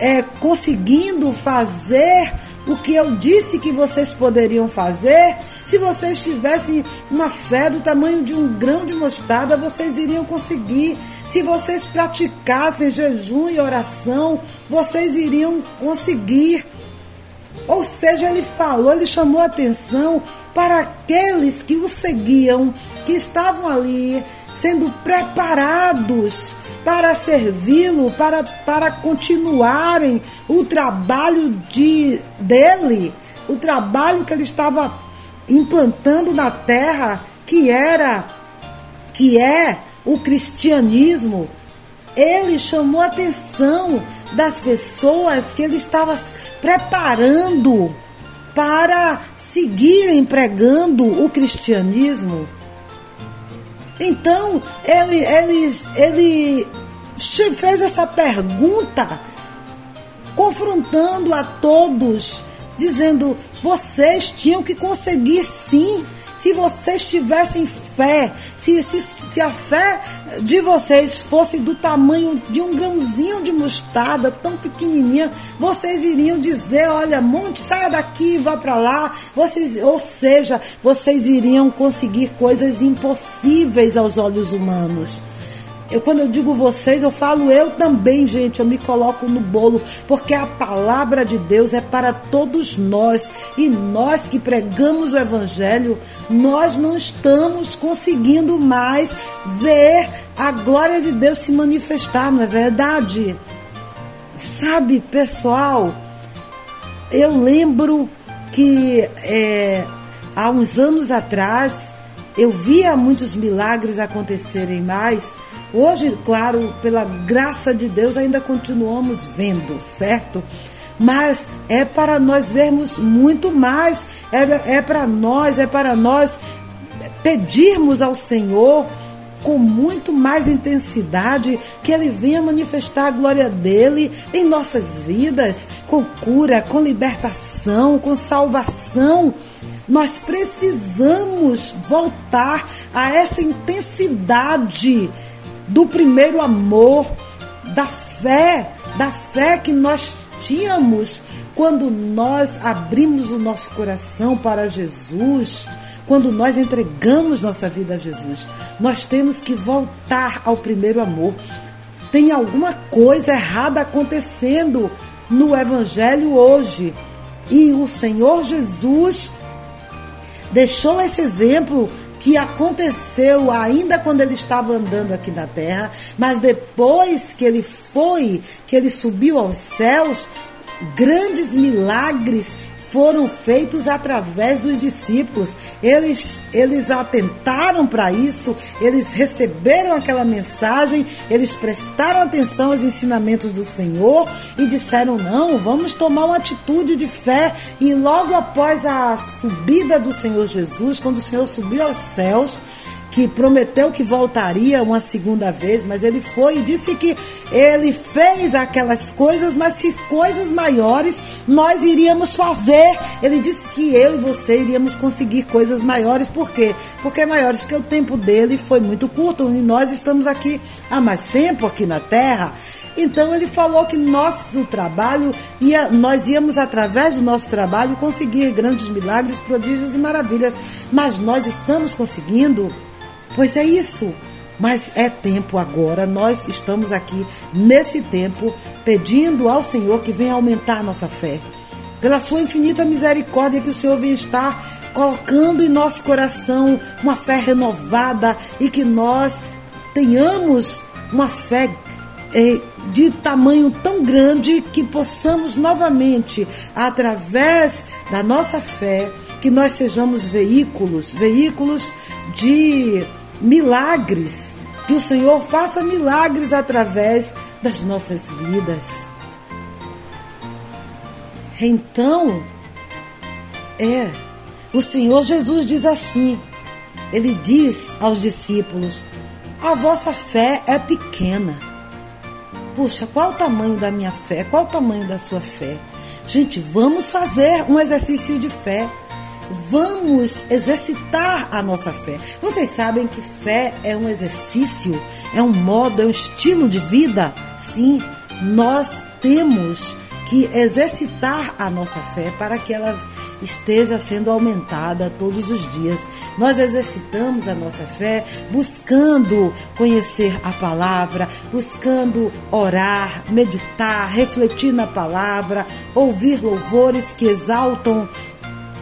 é, conseguindo fazer o que eu disse que vocês poderiam fazer, se vocês tivessem uma fé do tamanho de um grão de mostarda, vocês iriam conseguir. Se vocês praticassem jejum e oração, vocês iriam conseguir. Ou seja, ele falou, ele chamou atenção para aqueles que o seguiam, que estavam ali sendo preparados para servi-lo, para, para continuarem o trabalho de, dele, o trabalho que ele estava implantando na terra, que era, que é o cristianismo. Ele chamou a atenção das pessoas que ele estava preparando para seguirem pregando o cristianismo. Então, ele, ele, ele fez essa pergunta, confrontando a todos, dizendo: vocês tinham que conseguir sim se vocês tivessem fé, se, se, se a fé de vocês fosse do tamanho de um grãozinho de mostarda, tão pequenininha, vocês iriam dizer: olha, monte, saia daqui, vá para lá. Vocês, ou seja, vocês iriam conseguir coisas impossíveis aos olhos humanos. Eu, quando eu digo vocês, eu falo eu também, gente. Eu me coloco no bolo, porque a palavra de Deus é para todos nós. E nós que pregamos o Evangelho, nós não estamos conseguindo mais ver a glória de Deus se manifestar, não é verdade? Sabe, pessoal, eu lembro que é, há uns anos atrás eu via muitos milagres acontecerem mais Hoje, claro, pela graça de Deus, ainda continuamos vendo, certo? Mas é para nós vermos muito mais, é, é para nós, é para nós pedirmos ao Senhor com muito mais intensidade que Ele venha manifestar a glória dele em nossas vidas, com cura, com libertação, com salvação. Nós precisamos voltar a essa intensidade do primeiro amor, da fé, da fé que nós tínhamos quando nós abrimos o nosso coração para Jesus, quando nós entregamos nossa vida a Jesus. Nós temos que voltar ao primeiro amor. Tem alguma coisa errada acontecendo no Evangelho hoje. E o Senhor Jesus deixou esse exemplo que aconteceu ainda quando ele estava andando aqui na terra, mas depois que ele foi, que ele subiu aos céus, grandes milagres foram feitos através dos discípulos. Eles, eles atentaram para isso, eles receberam aquela mensagem, eles prestaram atenção aos ensinamentos do Senhor e disseram: não, vamos tomar uma atitude de fé. E logo após a subida do Senhor Jesus, quando o Senhor subiu aos céus, que prometeu que voltaria uma segunda vez, mas ele foi e disse que ele fez aquelas coisas, mas que coisas maiores nós iríamos fazer. Ele disse que eu e você iríamos conseguir coisas maiores, por quê? Porque maiores que o tempo dele foi muito curto e nós estamos aqui há mais tempo aqui na Terra. Então ele falou que nosso trabalho ia, nós íamos através do nosso trabalho conseguir grandes milagres, prodígios e maravilhas, mas nós estamos conseguindo Pois é isso. Mas é tempo agora, nós estamos aqui nesse tempo pedindo ao Senhor que venha aumentar nossa fé. Pela sua infinita misericórdia que o Senhor vem estar colocando em nosso coração uma fé renovada e que nós tenhamos uma fé eh, de tamanho tão grande que possamos novamente, através da nossa fé, que nós sejamos veículos, veículos de milagres, que o Senhor faça milagres através das nossas vidas. Então, é, o Senhor Jesus diz assim: Ele diz aos discípulos: A vossa fé é pequena. Puxa, qual o tamanho da minha fé? Qual o tamanho da sua fé? Gente, vamos fazer um exercício de fé vamos exercitar a nossa fé. Vocês sabem que fé é um exercício, é um modo, é um estilo de vida? Sim, nós temos que exercitar a nossa fé para que ela esteja sendo aumentada todos os dias. Nós exercitamos a nossa fé buscando conhecer a palavra, buscando orar, meditar, refletir na palavra, ouvir louvores que exaltam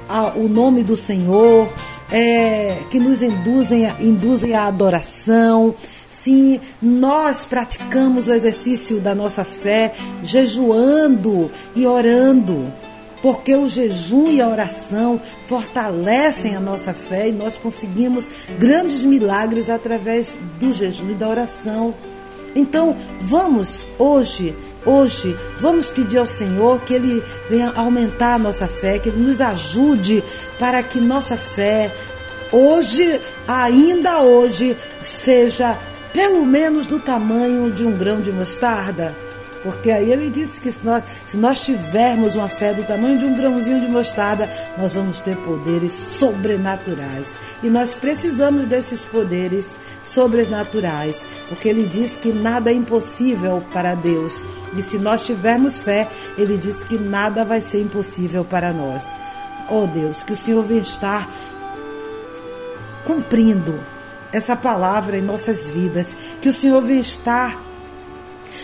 a, o nome do Senhor, é, que nos induzem, induzem à adoração. Sim, nós praticamos o exercício da nossa fé jejuando e orando, porque o jejum e a oração fortalecem a nossa fé e nós conseguimos grandes milagres através do jejum e da oração. Então, vamos hoje Hoje, vamos pedir ao Senhor que Ele venha aumentar a nossa fé, que Ele nos ajude para que nossa fé, hoje, ainda hoje, seja pelo menos do tamanho de um grão de mostarda. Porque aí ele disse que se nós, se nós tivermos uma fé do tamanho de um grãozinho de mostarda, nós vamos ter poderes sobrenaturais. E nós precisamos desses poderes sobrenaturais, porque ele diz que nada é impossível para Deus. E se nós tivermos fé, ele diz que nada vai ser impossível para nós. Oh Deus, que o Senhor venha estar cumprindo essa palavra em nossas vidas, que o Senhor venha estar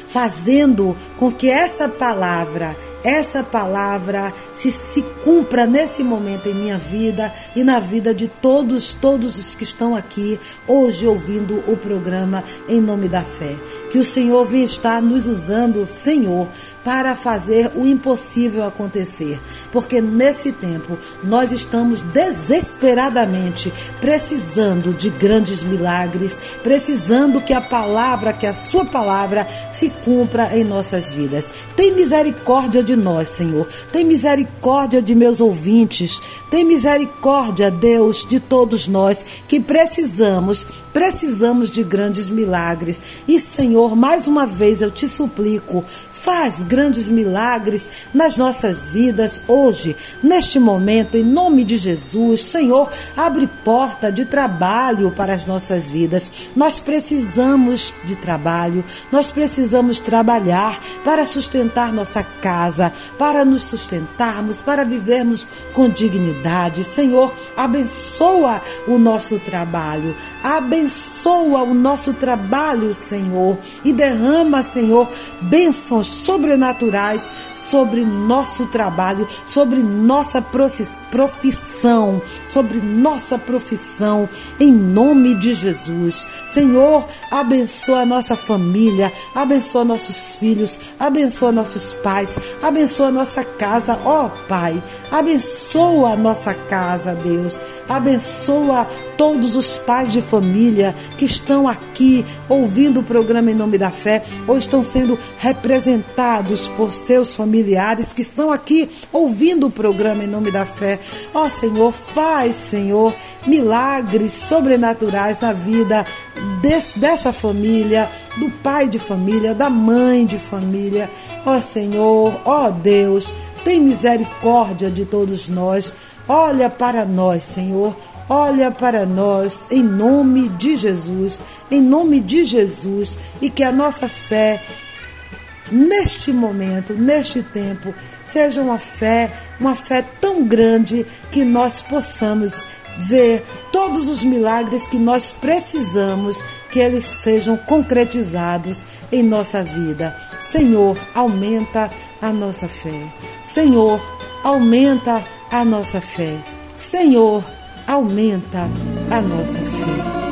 fazendo com que essa palavra, essa palavra se, se cumpra nesse momento em minha vida e na vida de todos, todos os que estão aqui hoje ouvindo o programa em nome da fé. Que o Senhor venha estar nos usando, Senhor, para fazer o impossível acontecer, porque nesse tempo nós estamos desesperadamente precisando de grandes milagres, precisando que a palavra, que a sua palavra se cumpra em nossas vidas. Tem misericórdia de nós, Senhor. Tem misericórdia de meus ouvintes. Tem misericórdia, Deus, de todos nós que precisamos, precisamos de grandes milagres. E, Senhor, mais uma vez eu te suplico, faz grandes milagres nas nossas vidas hoje, neste momento, em nome de Jesus. Senhor, abre porta de trabalho para as nossas vidas. Nós precisamos de trabalho, nós precisamos trabalhar para sustentar nossa casa, casa, para nos sustentarmos, para vivermos com dignidade. Senhor, abençoa o nosso trabalho, abençoa o nosso trabalho, Senhor, e derrama, Senhor, bênçãos sobrenaturais sobre nosso trabalho, sobre nossa profissão, sobre nossa profissão, em nome de Jesus. Senhor, abençoa a nossa família, abençoa nossos filhos, abençoa nossos pais, abençoa nossa casa, ó Pai, abençoa a nossa casa, Deus, abençoa todos os pais de família que estão aqui ouvindo o programa Em Nome da Fé ou estão sendo representados por seus familiares que estão aqui ouvindo o programa Em Nome da Fé. Ó Senhor, faz, Senhor, milagres sobrenaturais na vida desse, dessa família, do pai de família, da mãe de família. Ó Senhor, ó oh, Deus, tem misericórdia de todos nós. Olha para nós, Senhor. Olha para nós em nome de Jesus, em nome de Jesus, e que a nossa fé neste momento, neste tempo, seja uma fé, uma fé tão grande que nós possamos ver todos os milagres que nós precisamos que eles sejam concretizados em nossa vida. Senhor, aumenta a nossa fé. Senhor, aumenta a nossa fé. Senhor, aumenta a nossa fé.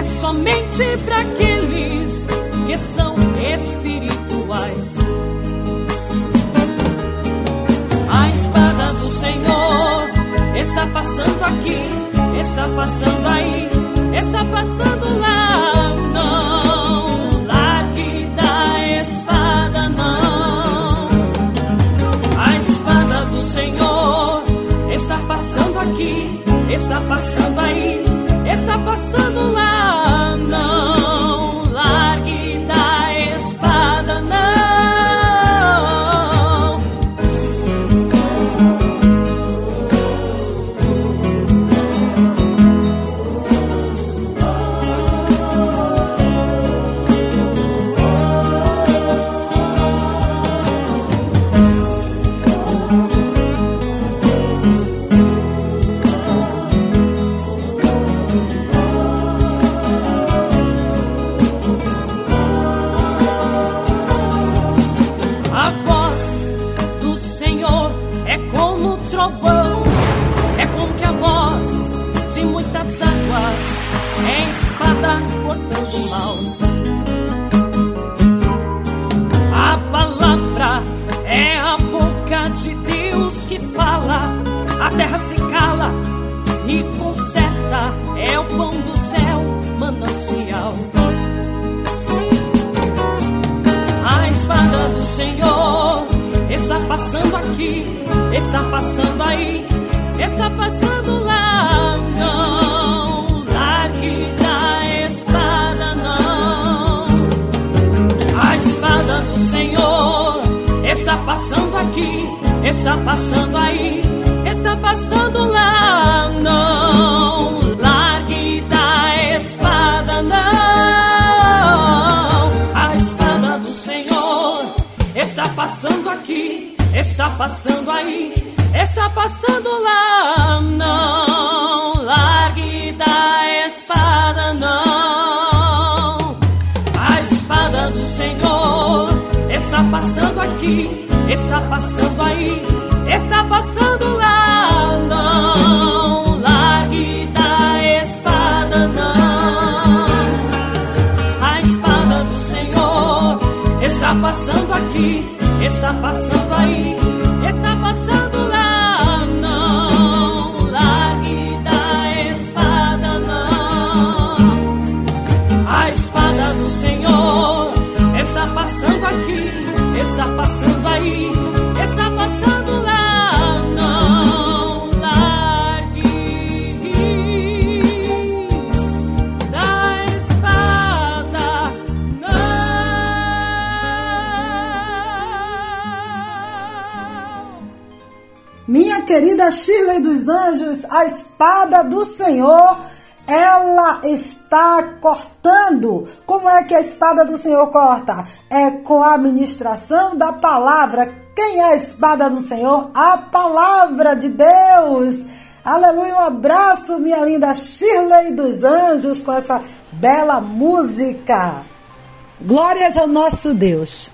é somente para aqueles que são espirituais. A espada do Senhor está passando aqui, está passando aí, está passando lá. Não largue da espada, não. A espada do Senhor está passando aqui, está passando aí, está passando lá. Está passando aí, está passando lá, não largue da espada, não. A espada do Senhor está passando aqui, está passando aí, está passando lá, não largue da espada, não. A espada do Senhor está passando aqui Está passando aí, está passando lá. Não largue da espada, não. A espada do Senhor está passando aqui, está passando aí, está passando lá. Não largue da espada, não. A espada do Senhor está passando aqui, está passando está passando aí, está passando lá, não largue da espada, não. Minha querida Shirley dos Anjos, a espada do Senhor, ela está cortando. Como é que a espada do Senhor corta? É com a administração da palavra. Quem é a espada do Senhor? A palavra de Deus. Aleluia, um abraço, minha linda Shirley dos Anjos, com essa bela música. Glórias ao nosso Deus.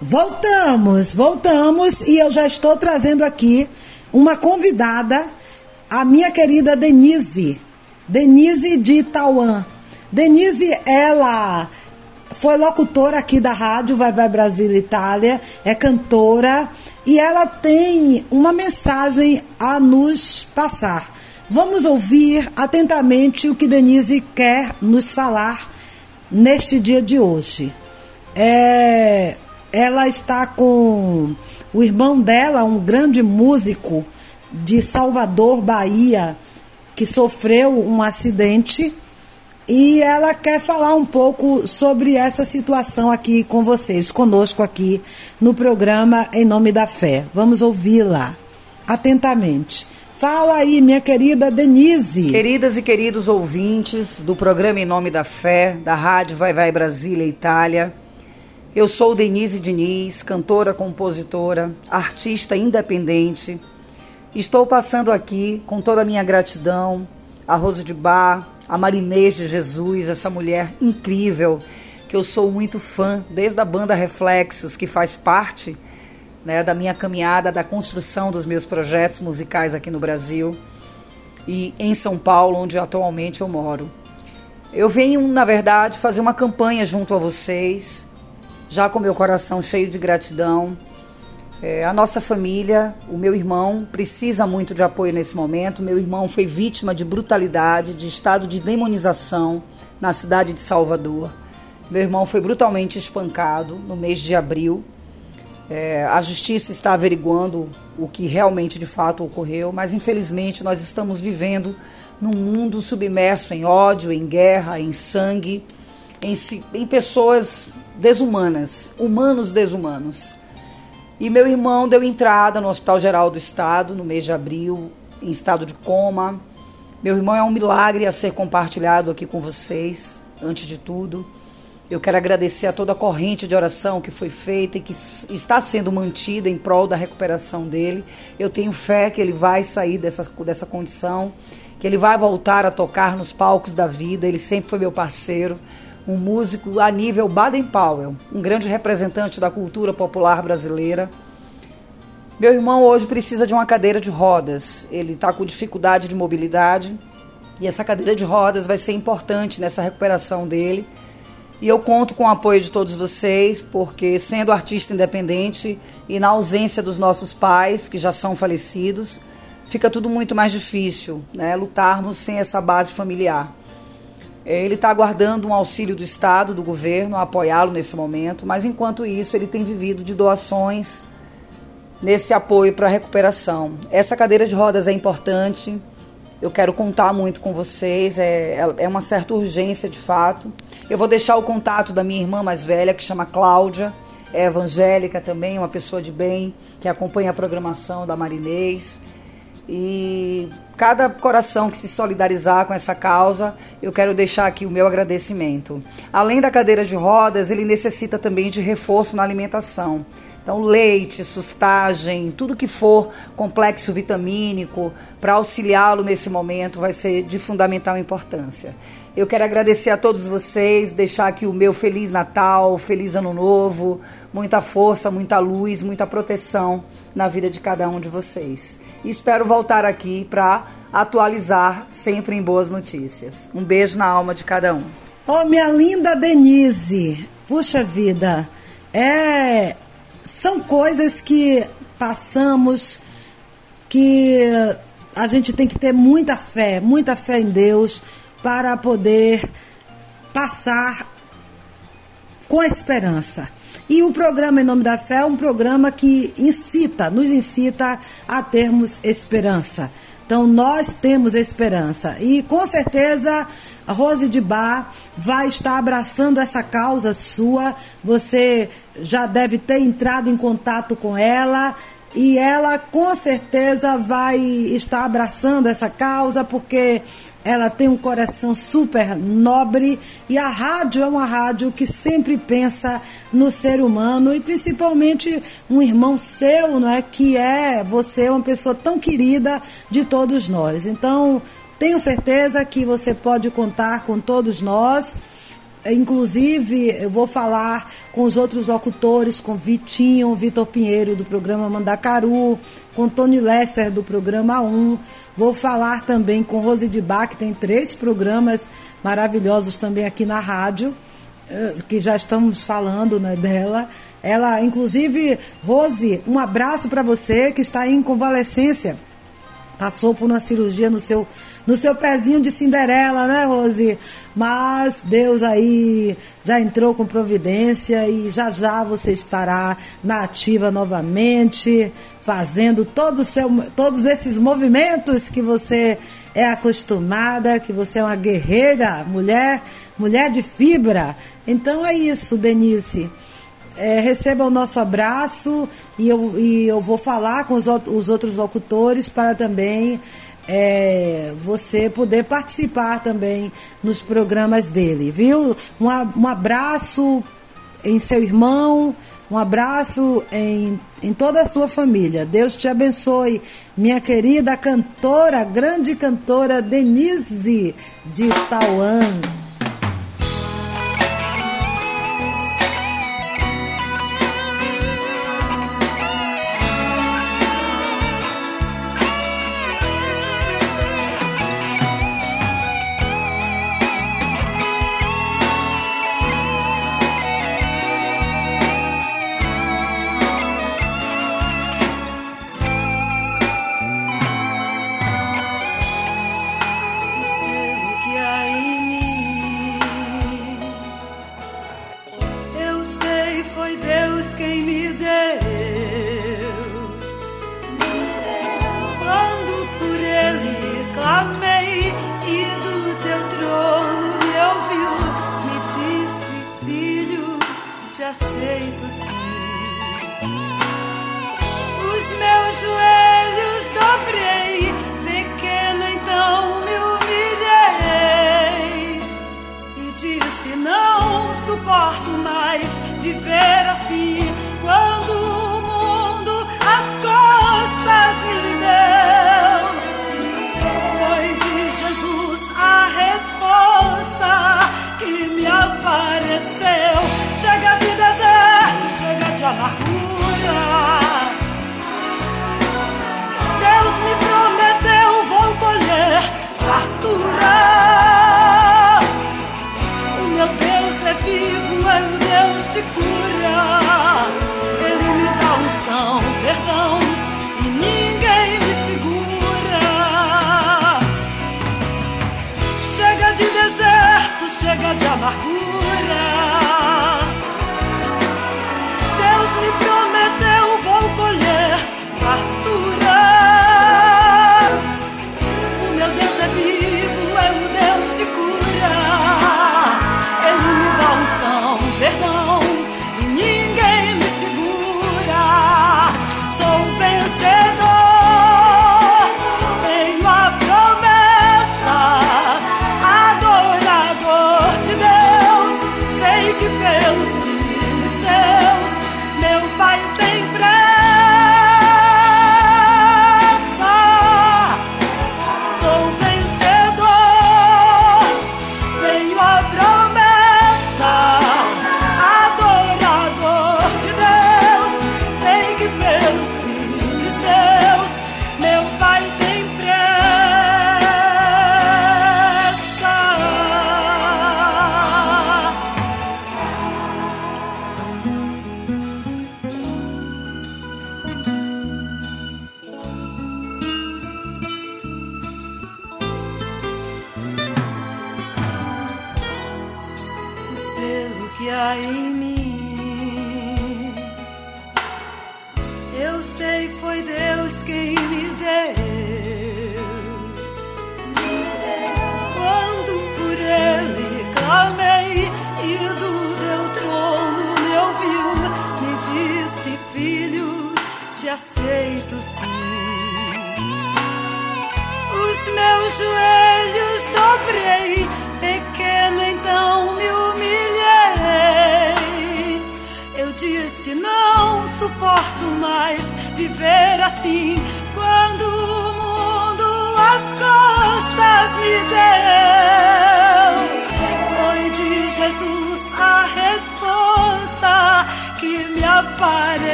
Voltamos, voltamos e eu já estou trazendo aqui uma convidada, a minha querida Denise. Denise de Tauã. Denise, ela foi locutora aqui da rádio Vai Vai Brasil Itália, é cantora e ela tem uma mensagem a nos passar. Vamos ouvir atentamente o que Denise quer nos falar neste dia de hoje. É, ela está com o irmão dela, um grande músico de Salvador, Bahia, que sofreu um acidente e ela quer falar um pouco sobre essa situação aqui com vocês, conosco aqui no programa Em Nome da Fé. Vamos ouvi-la atentamente. Fala aí, minha querida Denise. Queridas e queridos ouvintes do programa Em Nome da Fé, da Rádio Vai Vai Brasília Itália. Eu sou Denise Diniz, cantora, compositora, artista independente. Estou passando aqui com toda a minha gratidão a Rosa de Bar, a Marinês de Jesus, essa mulher incrível que eu sou muito fã, desde a banda Reflexos, que faz parte né, da minha caminhada, da construção dos meus projetos musicais aqui no Brasil e em São Paulo, onde atualmente eu moro. Eu venho, na verdade, fazer uma campanha junto a vocês, já com meu coração cheio de gratidão. É, a nossa família, o meu irmão, precisa muito de apoio nesse momento. Meu irmão foi vítima de brutalidade, de estado de demonização na cidade de Salvador. Meu irmão foi brutalmente espancado no mês de abril. É, a justiça está averiguando o que realmente de fato ocorreu, mas infelizmente nós estamos vivendo num mundo submerso em ódio, em guerra, em sangue, em, em pessoas desumanas, humanos desumanos. E meu irmão deu entrada no Hospital Geral do Estado no mês de abril, em estado de coma. Meu irmão é um milagre a ser compartilhado aqui com vocês, antes de tudo. Eu quero agradecer a toda a corrente de oração que foi feita e que está sendo mantida em prol da recuperação dele. Eu tenho fé que ele vai sair dessa, dessa condição, que ele vai voltar a tocar nos palcos da vida. Ele sempre foi meu parceiro, um músico a nível Baden-Powell, um grande representante da cultura popular brasileira. Meu irmão hoje precisa de uma cadeira de rodas. Ele está com dificuldade de mobilidade e essa cadeira de rodas vai ser importante nessa recuperação dele. E eu conto com o apoio de todos vocês, porque sendo artista independente e na ausência dos nossos pais, que já são falecidos, fica tudo muito mais difícil, né? Lutarmos sem essa base familiar. Ele está aguardando um auxílio do Estado, do governo, a apoiá-lo nesse momento, mas enquanto isso ele tem vivido de doações nesse apoio para a recuperação. Essa cadeira de rodas é importante, eu quero contar muito com vocês, é, é uma certa urgência de fato. Eu vou deixar o contato da minha irmã mais velha, que chama Cláudia, é evangélica também, uma pessoa de bem, que acompanha a programação da Marinês. E cada coração que se solidarizar com essa causa, eu quero deixar aqui o meu agradecimento. Além da cadeira de rodas, ele necessita também de reforço na alimentação. Então, leite, sustagem, tudo que for complexo vitamínico para auxiliá-lo nesse momento vai ser de fundamental importância. Eu quero agradecer a todos vocês, deixar aqui o meu Feliz Natal, Feliz Ano Novo, muita força, muita luz, muita proteção na vida de cada um de vocês. E espero voltar aqui para atualizar sempre em boas notícias. Um beijo na alma de cada um. Oh, minha linda Denise, puxa vida, é são coisas que passamos que a gente tem que ter muita fé, muita fé em Deus para poder passar com esperança. E o programa Em Nome da Fé é um programa que incita, nos incita a termos esperança. Então nós temos esperança e com certeza a Rose de Bar vai estar abraçando essa causa sua. Você já deve ter entrado em contato com ela e ela com certeza vai estar abraçando essa causa porque ela tem um coração super nobre e a rádio é uma rádio que sempre pensa no ser humano e principalmente um irmão seu, não é, que é você uma pessoa tão querida de todos nós. Então, tenho certeza que você pode contar com todos nós. Inclusive, eu vou falar com os outros locutores, com Vitinho, Vitor Pinheiro, do programa Mandacaru, com Tony Lester, do programa 1. Vou falar também com Rose de Bach, que tem três programas maravilhosos também aqui na rádio, eh, que já estamos falando né, dela. Ela, inclusive, Rose, um abraço para você que está em convalescência passou por uma cirurgia no seu no seu pezinho de Cinderela, né, Rose? Mas Deus aí já entrou com providência e já já você estará na ativa novamente, fazendo todo seu, todos esses movimentos que você é acostumada, que você é uma guerreira, mulher, mulher de fibra. Então é isso, Denise. É, receba o nosso abraço e eu, e eu vou falar com os, os outros locutores para também é, você poder participar também nos programas dele, viu? Um, um abraço em seu irmão, um abraço em, em toda a sua família. Deus te abençoe, minha querida cantora, grande cantora Denise de Tauã.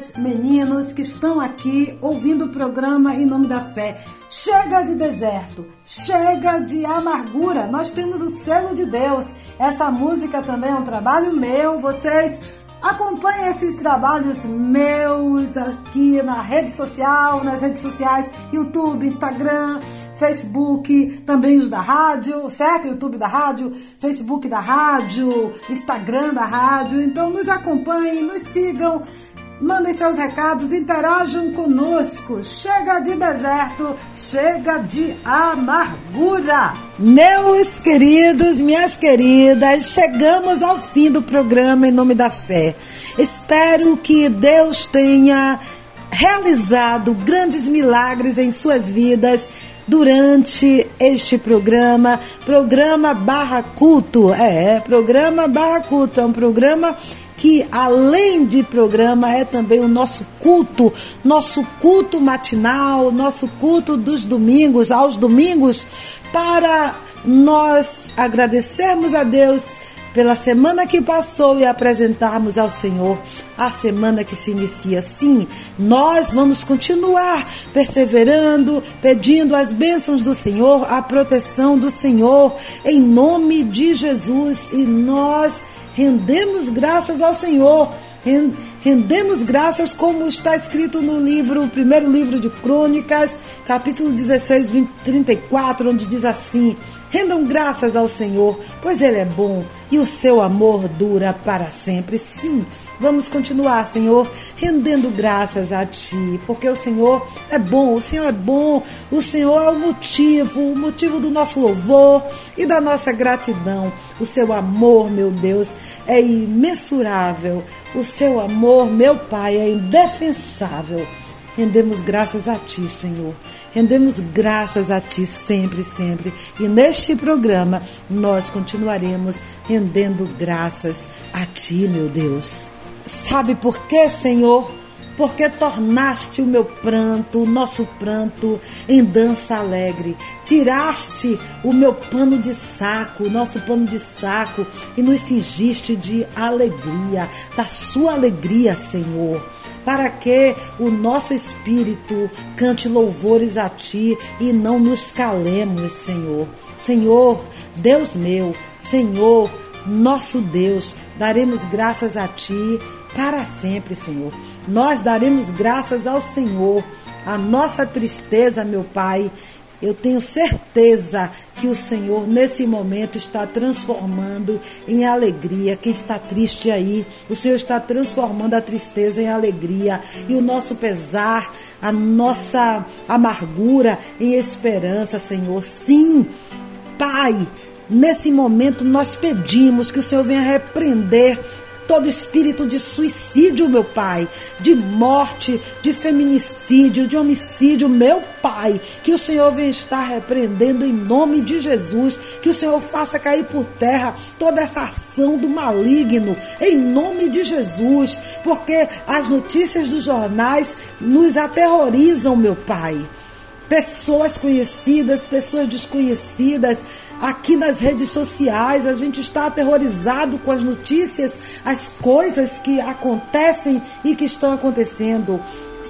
Meninas, meninos que estão aqui ouvindo o programa em nome da fé. Chega de deserto, chega de amargura. Nós temos o selo de Deus. Essa música também é um trabalho meu. Vocês acompanhem esses trabalhos meus aqui na rede social, nas redes sociais, YouTube, Instagram, Facebook, também os da rádio, certo? YouTube da rádio, Facebook da rádio, Instagram da rádio. Então nos acompanhem, nos sigam, mandem seus recados, interajam conosco. Chega de deserto, chega de amargura. Meus queridos, minhas queridas, chegamos ao fim do programa em nome da fé. Espero que Deus tenha realizado grandes milagres em suas vidas durante este programa, programa Barra Culto. É, programa Barra Culto, é um programa que além de programa é também o nosso culto, nosso culto matinal, nosso culto dos domingos, aos domingos, para nós agradecermos a Deus pela semana que passou e apresentarmos ao Senhor a semana que se inicia. Sim, nós vamos continuar perseverando, pedindo as bênçãos do Senhor, a proteção do Senhor, em nome de Jesus. E nós rendemos graças ao Senhor. Rendemos graças, como está escrito no livro, o primeiro livro de Crônicas, capítulo 16, 20, 34, onde diz assim: Rendam graças ao Senhor, pois Ele é bom e o seu amor dura para sempre. Sim, vamos continuar, Senhor, rendendo graças a Ti, porque o Senhor é bom, o Senhor é bom, o Senhor é o motivo, o motivo do nosso louvor e da nossa gratidão. O seu amor, meu Deus, é imensurável. O seu amor, meu Pai, é indefensável. Rendemos graças a Ti, Senhor. Rendemos graças a Ti sempre, sempre. E neste programa nós continuaremos rendendo graças a Ti, meu Deus. Sabe por quê, Senhor? Porque tornaste o meu pranto, o nosso pranto, em dança alegre. Tiraste o meu pano de saco, o nosso pano de saco, e nos cingiste de alegria, da sua alegria, Senhor para que o nosso espírito cante louvores a Ti e não nos calemos, Senhor. Senhor, Deus meu, Senhor, nosso Deus, daremos graças a Ti para sempre, Senhor. Nós daremos graças ao Senhor. A nossa tristeza, meu Pai, eu tenho certeza que o Senhor, nesse momento, está transformando em alegria. Quem está triste aí, o Senhor está transformando a tristeza em alegria. E o nosso pesar, a nossa amargura em esperança, Senhor. Sim, Pai, nesse momento nós pedimos que o Senhor venha repreender todo espírito de suicídio, meu Pai, de morte, de feminicídio, de homicídio, meu Pai, que o Senhor venha estar repreendendo em nome de Jesus, que o Senhor faça cair por terra toda essa ação do maligno, em nome de Jesus, porque as notícias dos jornais nos aterrorizam, meu Pai pessoas conhecidas, pessoas desconhecidas, aqui nas redes sociais, a gente está aterrorizado com as notícias, as coisas que acontecem e que estão acontecendo.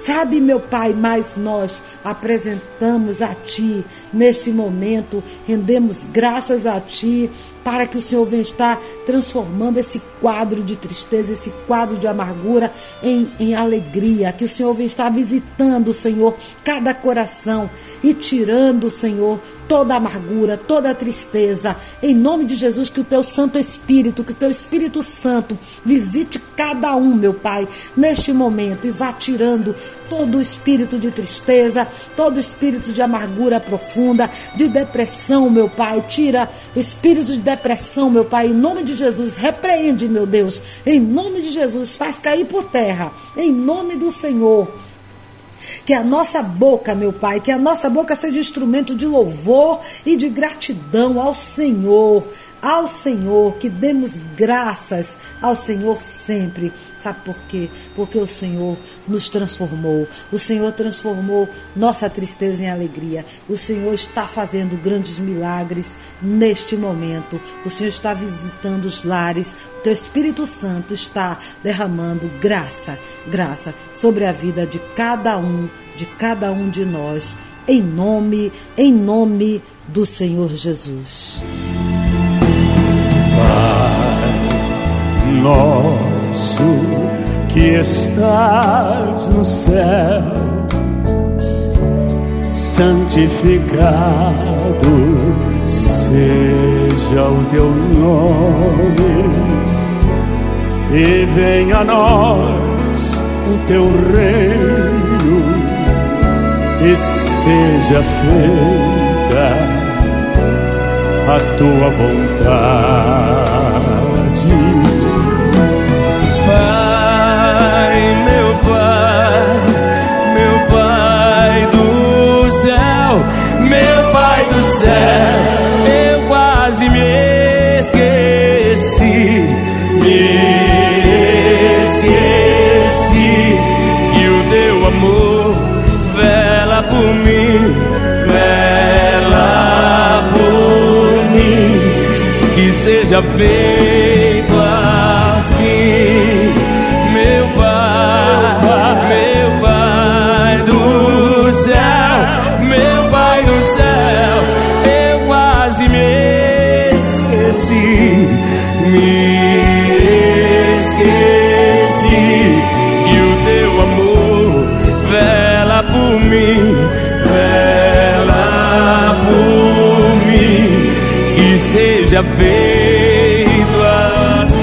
Sabe, meu Pai, mas nós apresentamos a Ti neste momento, rendemos graças a Ti para que o Senhor venha estar transformando esse quadro de tristeza, esse quadro de amargura em, em alegria, que o Senhor venha estar visitando, Senhor, cada coração e tirando, Senhor, toda a amargura, toda a tristeza. Em nome de Jesus, que o teu Santo Espírito, que o teu Espírito Santo visite cada um, meu Pai, neste momento e vá tirando todo espírito de tristeza, todo espírito de amargura profunda, de depressão, meu Pai. Tira o espírito de depressão, meu Pai, em nome de Jesus. Repreende, meu Deus, em nome de Jesus. Faz cair por terra, em nome do Senhor. Que a nossa boca, meu Pai, que a nossa boca seja instrumento de louvor e de gratidão ao Senhor, ao Senhor, que demos graças ao Senhor sempre. Sabe por quê? Porque o Senhor nos transformou. O Senhor transformou nossa tristeza em alegria. O Senhor está fazendo grandes milagres neste momento. O Senhor está visitando os lares. O teu Espírito Santo está derramando graça, graça sobre a vida de cada um, de cada um de nós. Em nome, em nome do Senhor Jesus. Pai nosso que estás no céu, santificado seja o teu nome, e venha a nós o teu reino, e seja feita a tua vontade. Amor vela por mim, vela por mim, que seja feito assim, meu Pai, meu Pai do céu, meu Pai do céu, eu quase me esqueci, me mim, vela por mim, que seja feito assim.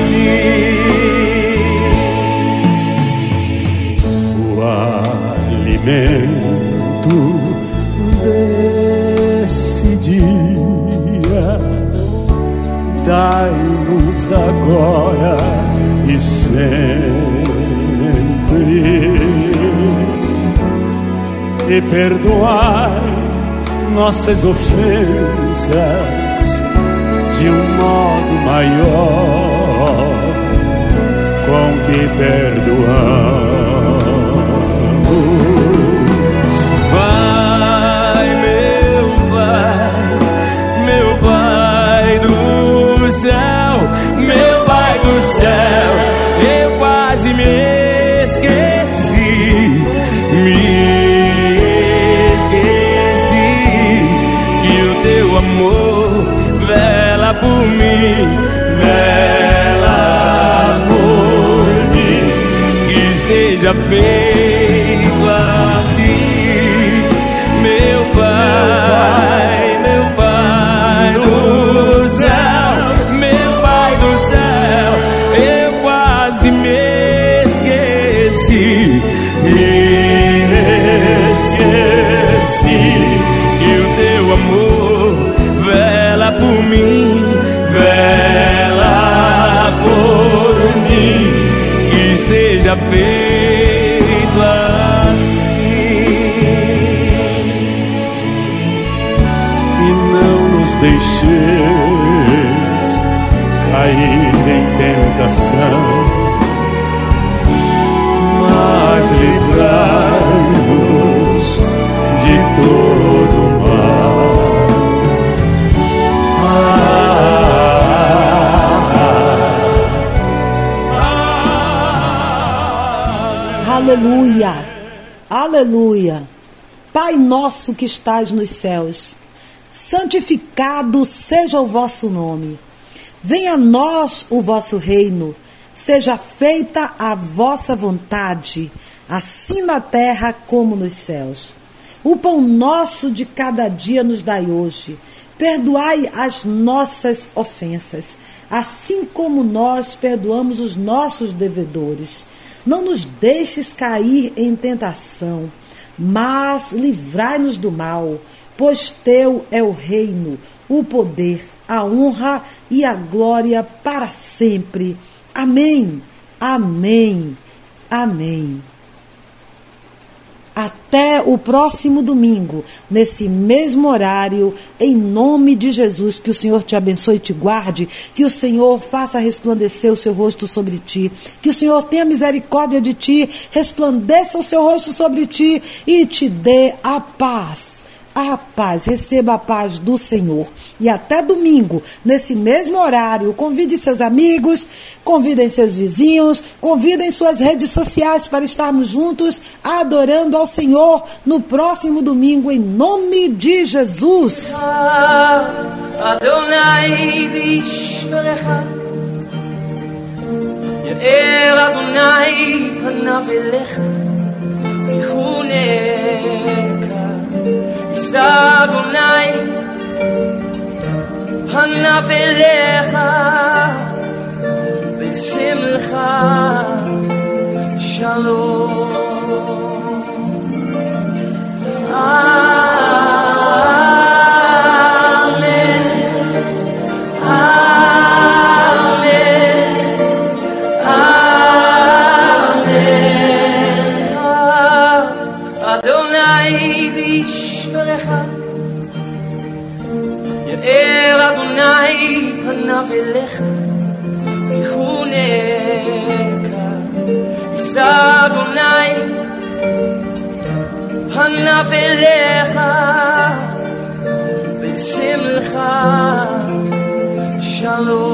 o alimento desse dia. Dai-nos agora e sempre, perdoai nossas ofensas de um modo maior com que perdoamos. nela por mim, nela por mim, que seja feito assim, meu Pai. Seja feito assim. e não nos deixeis cair em tentação, Aleluia, aleluia. Pai nosso que estás nos céus, santificado seja o vosso nome. Venha a nós o vosso reino, seja feita a vossa vontade, assim na terra como nos céus. O pão nosso de cada dia nos dai hoje. Perdoai as nossas ofensas, assim como nós perdoamos os nossos devedores. Não nos deixes cair em tentação, mas livrai-nos do mal, pois teu é o reino, o poder, a honra e a glória para sempre. Amém. Amém. Amém. Até o próximo domingo, nesse mesmo horário, em nome de Jesus, que o Senhor te abençoe e te guarde, que o Senhor faça resplandecer o seu rosto sobre ti, que o Senhor tenha misericórdia de ti, resplandeça o seu rosto sobre ti e te dê a paz a paz, receba a paz do Senhor. E até domingo, nesse mesmo horário, convide seus amigos, convidem seus vizinhos, convidem suas redes sociais para estarmos juntos adorando ao Senhor no próximo domingo, em nome de Jesus. Yael Adonai panav Adonai. Hanaf Elecha Bishimcha Shalom. Ah. בשמחה, בשמחה, שלום.